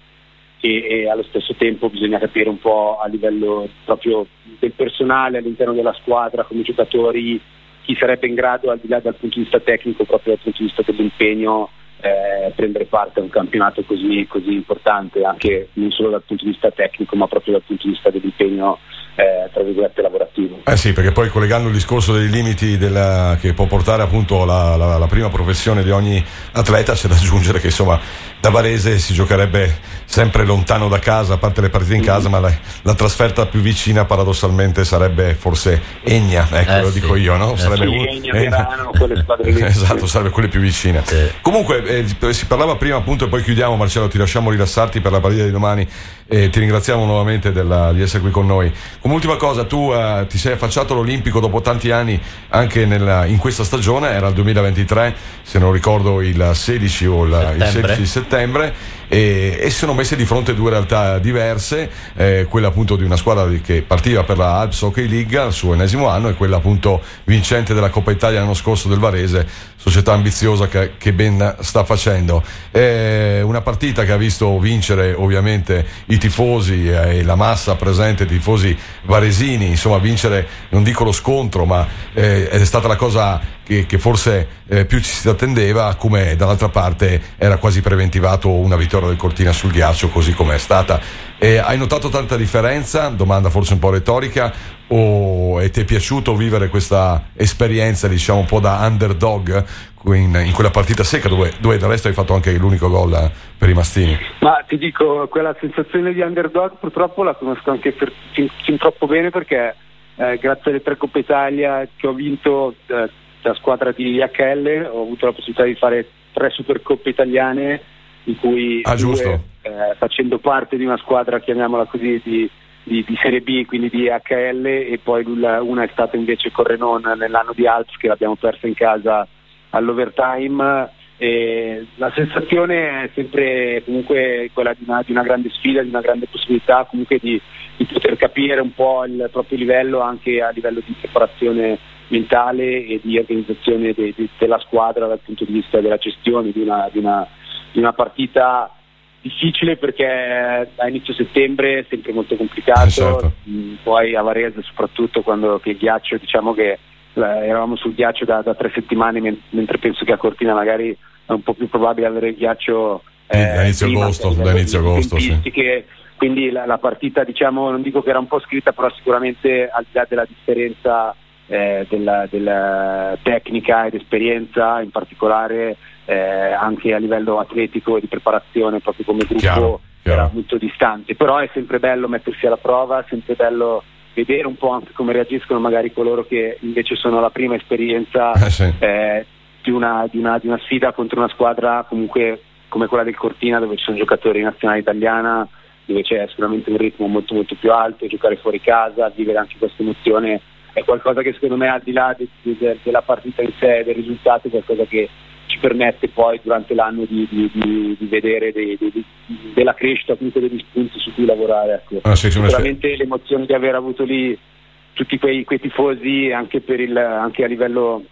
e, e allo stesso tempo bisogna capire un po' a livello proprio del personale all'interno della squadra, come giocatori, chi sarebbe in grado al di là dal punto di vista tecnico, proprio dal punto di vista dell'impegno, eh, prendere parte a un campionato così, così importante, anche non solo dal punto di vista tecnico, ma proprio dal punto di vista dell'impegno eh, tra virgolette lavorativo. Eh sì, perché poi collegando il discorso dei limiti della- che può portare appunto la, la- la prima professione di ogni atleta, c'è da aggiungere che insomma da Varese si giocherebbe sempre lontano da casa, a parte le partite in casa, ma la, la trasferta più vicina paradossalmente sarebbe forse Egna, ecco Eh lo sì. dico io, no? Eh Sarebbe sì, Egna, Verano, quelle squadre lì. esatto, sarebbe quelle più vicine. Comunque eh, si parlava prima appunto e poi chiudiamo Marcello, ti lasciamo rilassarti per la partita di domani e ti ringraziamo nuovamente della- di essere qui con noi. Come ultima cosa, tu eh, ti sei affacciato all'Olimpico dopo tanti anni anche nella- in questa stagione, era il 2023, se non ricordo il 16 o il, il Settembre. 16 di settembre e, e sono messe di fronte due realtà diverse, eh, quella appunto di una squadra che partiva per la Alps Hockey League al suo ennesimo anno e quella appunto vincente della Coppa Italia l'anno scorso del Varese, società ambiziosa che, che ben sta facendo. È una partita che ha visto vincere ovviamente i tifosi eh, e la massa presente, i tifosi varesini, insomma vincere non dico lo scontro, ma eh, è stata la cosa che, che forse eh, più ci si attendeva, come dall'altra parte era quasi preventivato una vittoria del Cortina sul ghiaccio, così come è stata. Eh, hai notato tanta differenza? Domanda forse un po' retorica. O e ti è piaciuto vivere questa esperienza, diciamo, un po' da underdog in, in quella partita secca dove, dove del resto hai fatto anche l'unico gol eh, per i mastini? Ma ti dico, quella sensazione di underdog purtroppo la conosco anche per- fin, fin troppo bene perché eh, grazie alle tre Coppe Italia che ho vinto eh, da squadra di HL ho avuto la possibilità di fare tre Supercoppe italiane in cui Ah, due, eh, facendo parte di una squadra, chiamiamola così, di, di- di Serie B, quindi di HL e poi una è stata invece con Renon nell'anno di Alps che l'abbiamo persa in casa all'overtime. E la sensazione è sempre comunque quella di una, di una grande sfida, di una grande possibilità comunque di, di poter capire un po' il proprio livello anche a livello di preparazione mentale e di organizzazione de- de- della squadra dal punto di vista della gestione di una, di una- di una partita difficile perché a inizio settembre è sempre molto complicato, mh, poi a Varese soprattutto quando che il ghiaccio diciamo che eravamo sul ghiaccio da, da tre settimane, men- mentre penso che a Cortina magari è un po' più probabile avere il ghiaccio eh, da inizio prima, agosto, da inizio agosto, sì. Quindi la, la partita, diciamo, non dico che era un po' scritta, però sicuramente al di là della differenza eh, della, della tecnica ed esperienza, in particolare eh, anche a livello atletico e di preparazione, proprio come gruppo, Chiaro, era molto distante. Però è sempre bello mettersi alla prova, è sempre bello vedere un po' anche come reagiscono magari coloro che invece sono la prima esperienza Eh, sì. eh, di, una, di, una, di una sfida contro una squadra comunque come quella del Cortina dove ci sono giocatori di nazionale italiana dove c'è sicuramente un ritmo molto molto più alto, giocare fuori casa, vivere anche questa emozione è qualcosa che secondo me al di là de- de- de- della partita in sé, del risultato, è qualcosa che ci permette poi durante l'anno di, di- di- di vedere dei- dei- della crescita, comunque degli spunti su cui lavorare. Ecco. Ah, sì, sì, Sicuramente l'emozione di aver avuto lì tutti quei, quei tifosi anche, per il, anche a livello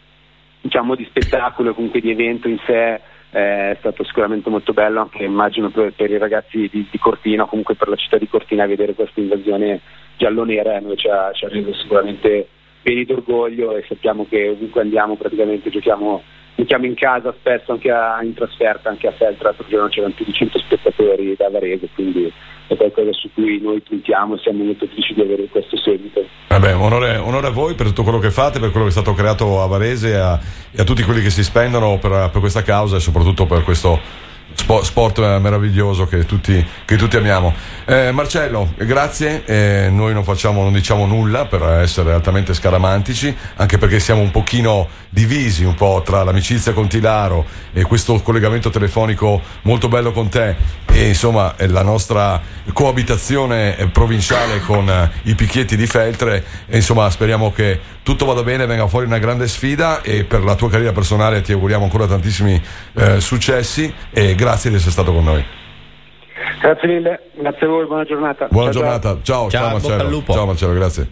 diciamo, di spettacolo e comunque di evento in sé eh, è stato sicuramente molto bello anche immagino per, per i ragazzi di, Cortina comunque per la città di Cortina vedere questa invasione giallonera noi ci ha, ci ha reso sicuramente pieni d'orgoglio e sappiamo che ovunque andiamo praticamente giochiamo, giochiamo in casa spesso anche a- in trasferta anche a Feltra l'altro giorno c'erano più di 100 spettatori da Varese quindi è qualcosa su cui noi puntiamo e siamo molto felici di avere questo seguito. Vabbè, onore, onore a voi per tutto quello che fate, per quello che è stato creato a Varese a, e a tutti quelli che si spendono per, per questa causa e soprattutto per questo spo- sport eh, meraviglioso che tutti, che tutti amiamo. Eh, Marcello, grazie, eh, noi non facciamo, non diciamo nulla per essere altamente scaramantici, anche perché siamo un pochino divisi un po' tra l'amicizia con Tilaro e questo collegamento telefonico molto bello con te e insomma la nostra coabitazione provinciale con eh, i picchietti di Feltre e insomma speriamo che tutto vada bene, venga fuori una grande sfida e per la tua carriera personale ti auguriamo ancora tantissimi eh, successi e grazie di essere stato con noi. grazie mille, grazie a voi, buona giornata Buona Ciao, giornata, ciao, ciao, Ciao, Marcello. lupo. Ciao Marcello, grazie.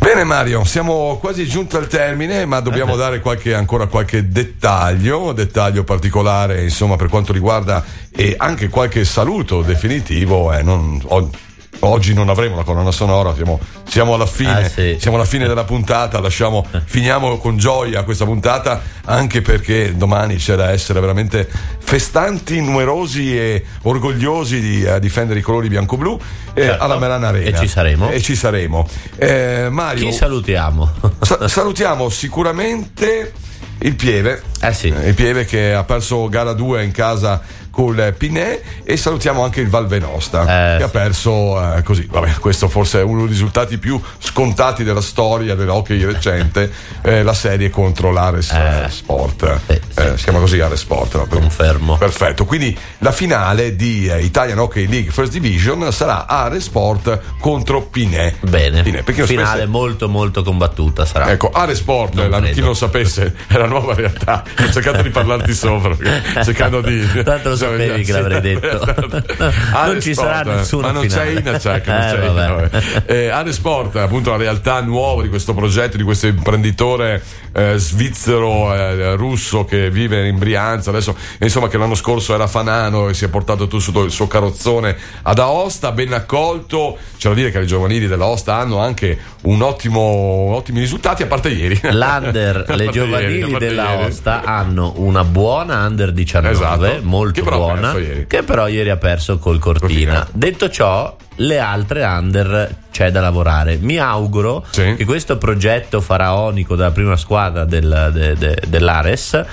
Bene Mario, siamo quasi giunti al termine, ma dobbiamo dare qualche- ancora qualche dettaglio, dettaglio particolare, insomma, per quanto riguarda e anche qualche saluto definitivo. eh, non- oggi non avremo la colonna sonora, siamo, siamo alla fine, Ah, sì. siamo alla fine della puntata, lasciamo, finiamo con gioia questa puntata, anche perché domani c'è da essere veramente festanti, numerosi e orgogliosi di eh, difendere i colori bianco-blu eh, Certo. alla Merana Arena. E ci saremo. E ci saremo. Eh, Mario, Chi salutiamo? Sa- salutiamo sicuramente il Pieve. Eh sì. Il Pieve che ha perso gara 2 in casa col Pinè e salutiamo anche il Valvenosta Eh, che ha sì. perso eh, così. Vabbè, questo forse è uno dei risultati più scontati della storia dell'hockey recente, eh, la serie contro l'Ares eh, Sport. sì, sì, Eh, si chiama così Ares Sport. no? Confermo. Perfetto, quindi la finale di eh, Italian Hockey League First Division sarà Ares Sport contro Pinè. Bene. Pinè, perché Finale spesso- molto molto combattuta sarà. Ecco, Are Sport, Non la- chi non lo sapesse, è la nuova realtà. Ho cercato di parlarti sopra, cercando di. Tanto lo sapevi che l'avrei detto. Are non ci sarà nessuna Ma non finale. c'è Inacek, non Eh, c'è. Eh, Are Sport, appunto, la realtà nuova di questo progetto, di questo imprenditore eh, svizzero, eh, russo che vive in Brianza, adesso, insomma, che l'anno scorso era fanano e si è portato tutto il suo carrozzone ad Aosta, ben accolto. C'è da dire che le giovanili dell'Aosta hanno anche un ottimo, ottimi risultati, a parte ieri. L'under, le ieri, giovanili della ieri. Osta hanno una buona under 19, Esatto. molto Che buona, che però ieri ha perso col Cortina. Cortina. Detto ciò, le altre under c'è da lavorare. Mi auguro che questo progetto faraonico della prima squadra del- de- de- dell'Ares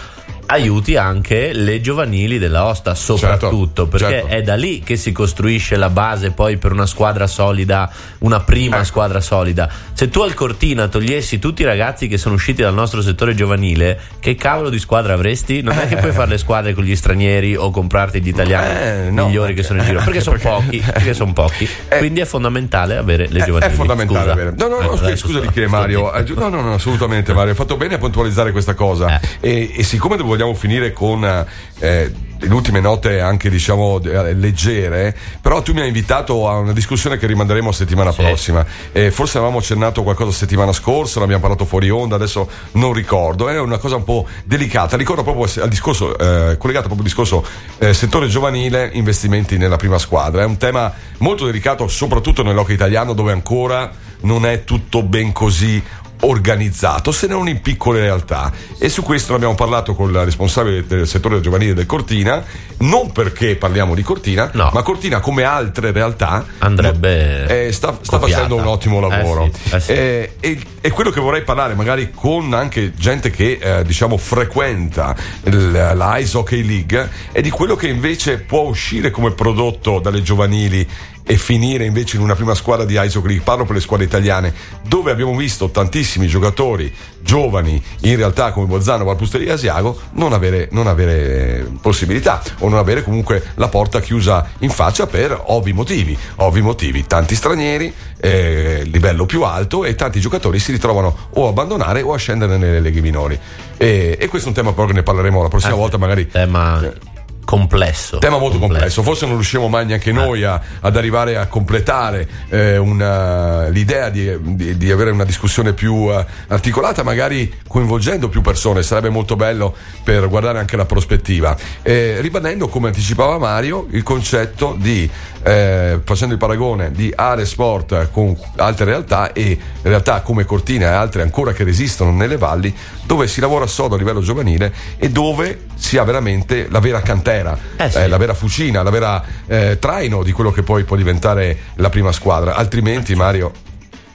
aiuti anche le giovanili della Osta soprattutto perché certo. è da lì che si costruisce la base poi per una squadra solida una prima squadra solida se tu al Cortina togliessi tutti i ragazzi che sono usciti dal nostro settore giovanile che cavolo di squadra avresti? non è che puoi fare le squadre con gli stranieri o comprarti gli italiani Eh, no, migliori che sono in giro perché sono perché- pochi perché sono pochi quindi è fondamentale avere le È- giovanili È fondamentale Scusa. avere. No, no, no, Ecco, scusa, scusa di che, Mario. Eh, No, no, no, assolutamente, Mario. Hai fatto bene a puntualizzare questa cosa. Eh. E, e siccome vogliamo finire con. eh, le ultime note anche diciamo de- leggere però tu mi hai invitato a una discussione che rimanderemo settimana prossima. Eh, forse avevamo accennato qualcosa settimana scorsa l'abbiamo parlato fuori onda adesso non ricordo. È una cosa un po' delicata. Ricordo proprio al discorso eh, collegato proprio al discorso eh, settore giovanile investimenti nella prima squadra. È un tema molto delicato soprattutto nell'hockey italiano dove ancora non è tutto ben così organizzato se non in piccole realtà. E su questo abbiamo parlato con la responsabile del settore giovanile del Cortina non perché parliamo di Cortina ma Cortina come altre realtà andrebbe eh, sta, sta facendo un ottimo lavoro. Eh sì, eh sì. Eh, e, e quello che vorrei parlare magari con anche gente che eh, diciamo frequenta il- la Ice Hockey League è di quello che invece può uscire come prodotto dalle giovanili e finire invece in una prima squadra di League. Parlo per le squadre italiane, dove abbiamo visto tantissimi giocatori giovani, in realtà come Bolzano, Valpusteria e Asiago, non avere, non avere possibilità o non avere comunque la porta chiusa in faccia per ovvi motivi. Ovvi motivi, tanti stranieri, eh, livello più alto e tanti giocatori si ritrovano o a abbandonare o a scendere nelle leghe minori. E, e questo è un tema però che ne parleremo la prossima volta, magari. Tema complesso. Tema molto complesso. Forse non riusciamo mai neanche noi a- ad arrivare a completare eh, una- l'idea di, di- di avere una discussione più eh, articolata, magari coinvolgendo più persone. Sarebbe molto bello per guardare anche la prospettiva. Eh, ribadendo, come anticipava Mario, il concetto di eh, facendo il paragone di aree sport con altre realtà e realtà come Cortina e altre ancora che resistono nelle valli dove si lavora sodo a livello giovanile e dove si ha veramente la vera cantera, eh, la vera fucina, la vera eh, traino di quello che poi può diventare la prima squadra. Altrimenti, Mario.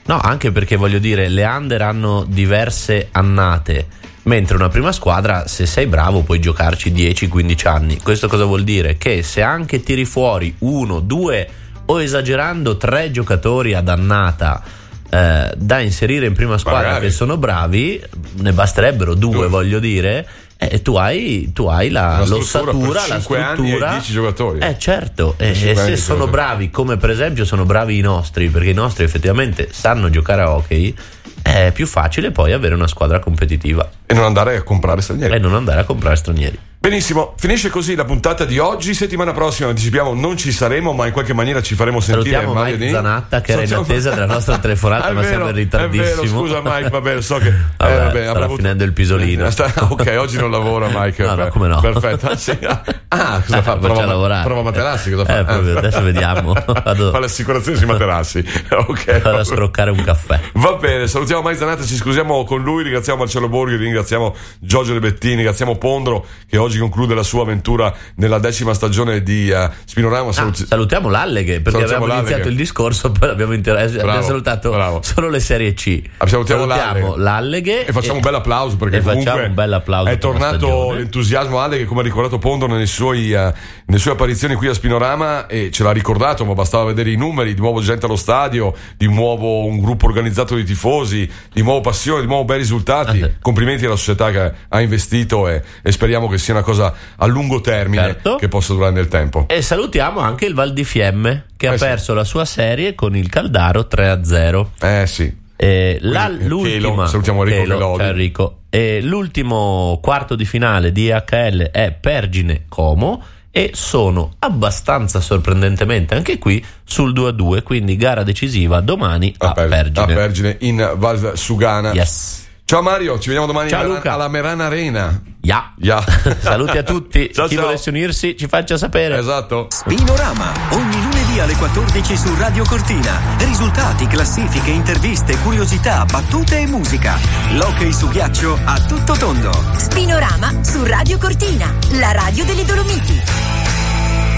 No, anche perché voglio dire, le under hanno diverse annate, mentre una prima squadra, se sei bravo, puoi giocarci 10-15 anni. Questo cosa vuol dire? Che se anche tiri fuori uno, due o esagerando tre giocatori ad annata eh, da inserire in prima squadra Magari. che sono bravi, ne basterebbero due, voglio dire. E tu hai, tu hai la, struttura l'ossatura, la cinque anni e struttura. 10 giocatori. Eh certo, e, cinque e anni se sono bravi, come per esempio sono bravi i nostri, perché i nostri effettivamente sanno giocare a hockey, è più facile poi avere una squadra competitiva. E non andare a comprare stranieri. E non andare a comprare stranieri. Benissimo, finisce così la puntata di oggi. Settimana prossima, anticipiamo, non ci saremo, ma in qualche maniera ci faremo sentire. Salutiamo Mario Mike Dini. Zanatta che era in Salutiamo- attesa della nostra telefonata, È ma siamo vero, in ritardissimo. È vero, scusa Mike, vabbè, so che. Vabbè, eh, vabbè, starà avrà avuto- finendo il pisolino. Eh, sta- ok, oggi non lavora Mike. No, no, vabbè. come no? Perfetto. Ah, sì. Ah, cosa fa? Eh, Prova, faccia lavorare. prova Materassi, cosa fa? Eh, proprio, adesso vediamo. Vado- Fa l'assicurazione sui Materassi. ok. Vado a scroccare un caffè. Va bene, salutiamo Mike Zanatta, ci scusiamo con lui, ringraziamo Marcello Borghi, ringraziamo Giorgio Lebettini, ringraziamo Pondro che oggi conclude la sua avventura nella decima stagione di eh, Spinorama. Saluti- Salutiamo l'Alleghe perché Salutiamo abbiamo iniziato l'Alleghe. il discorso, poi abbiamo, inter- abbiamo Bravo, salutato bravo. solo le serie C. Salutiamo Salutiamo l'Alleghe e facciamo un bel applauso perché e comunque bel applauso è tornato l'entusiasmo Ale che come ha ricordato Pondo nelle, suoi, eh, nelle sue apparizioni qui a Spinorama e ce l'ha ricordato ma bastava vedere i numeri di nuovo gente allo stadio di nuovo un gruppo organizzato di tifosi di nuovo passione di nuovo bei risultati Eh complimenti alla società che ha investito e, e speriamo che sia una cosa a lungo termine Certo. che possa durare nel tempo E salutiamo anche il Val di Fiemme che ha Eh sì. perso la sua serie con il Caldaro 3-0. eh sì E la- Quindi, l'ultima, salutiamo Enrico Enrico. E l'ultimo quarto di finale di HL è Pergine Como e sono abbastanza sorprendentemente anche qui sul 2-2, quindi gara decisiva domani a, Per- Pergine. a Pergine in Val Sugana Yes. ciao Mario ci vediamo domani Ciao, alla- alla Merana Arena Ya. Ya. Saluti a tutti. Ciao, Chi ciao. volesse unirsi ci faccia sapere. Esatto. Spinorama, ogni lunedì alle 14 su Radio Cortina. Risultati, classifiche, interviste, curiosità, battute e musica. L'hockey su ghiaccio a tutto tondo. Spinorama su Radio Cortina, la radio delle Dolomiti.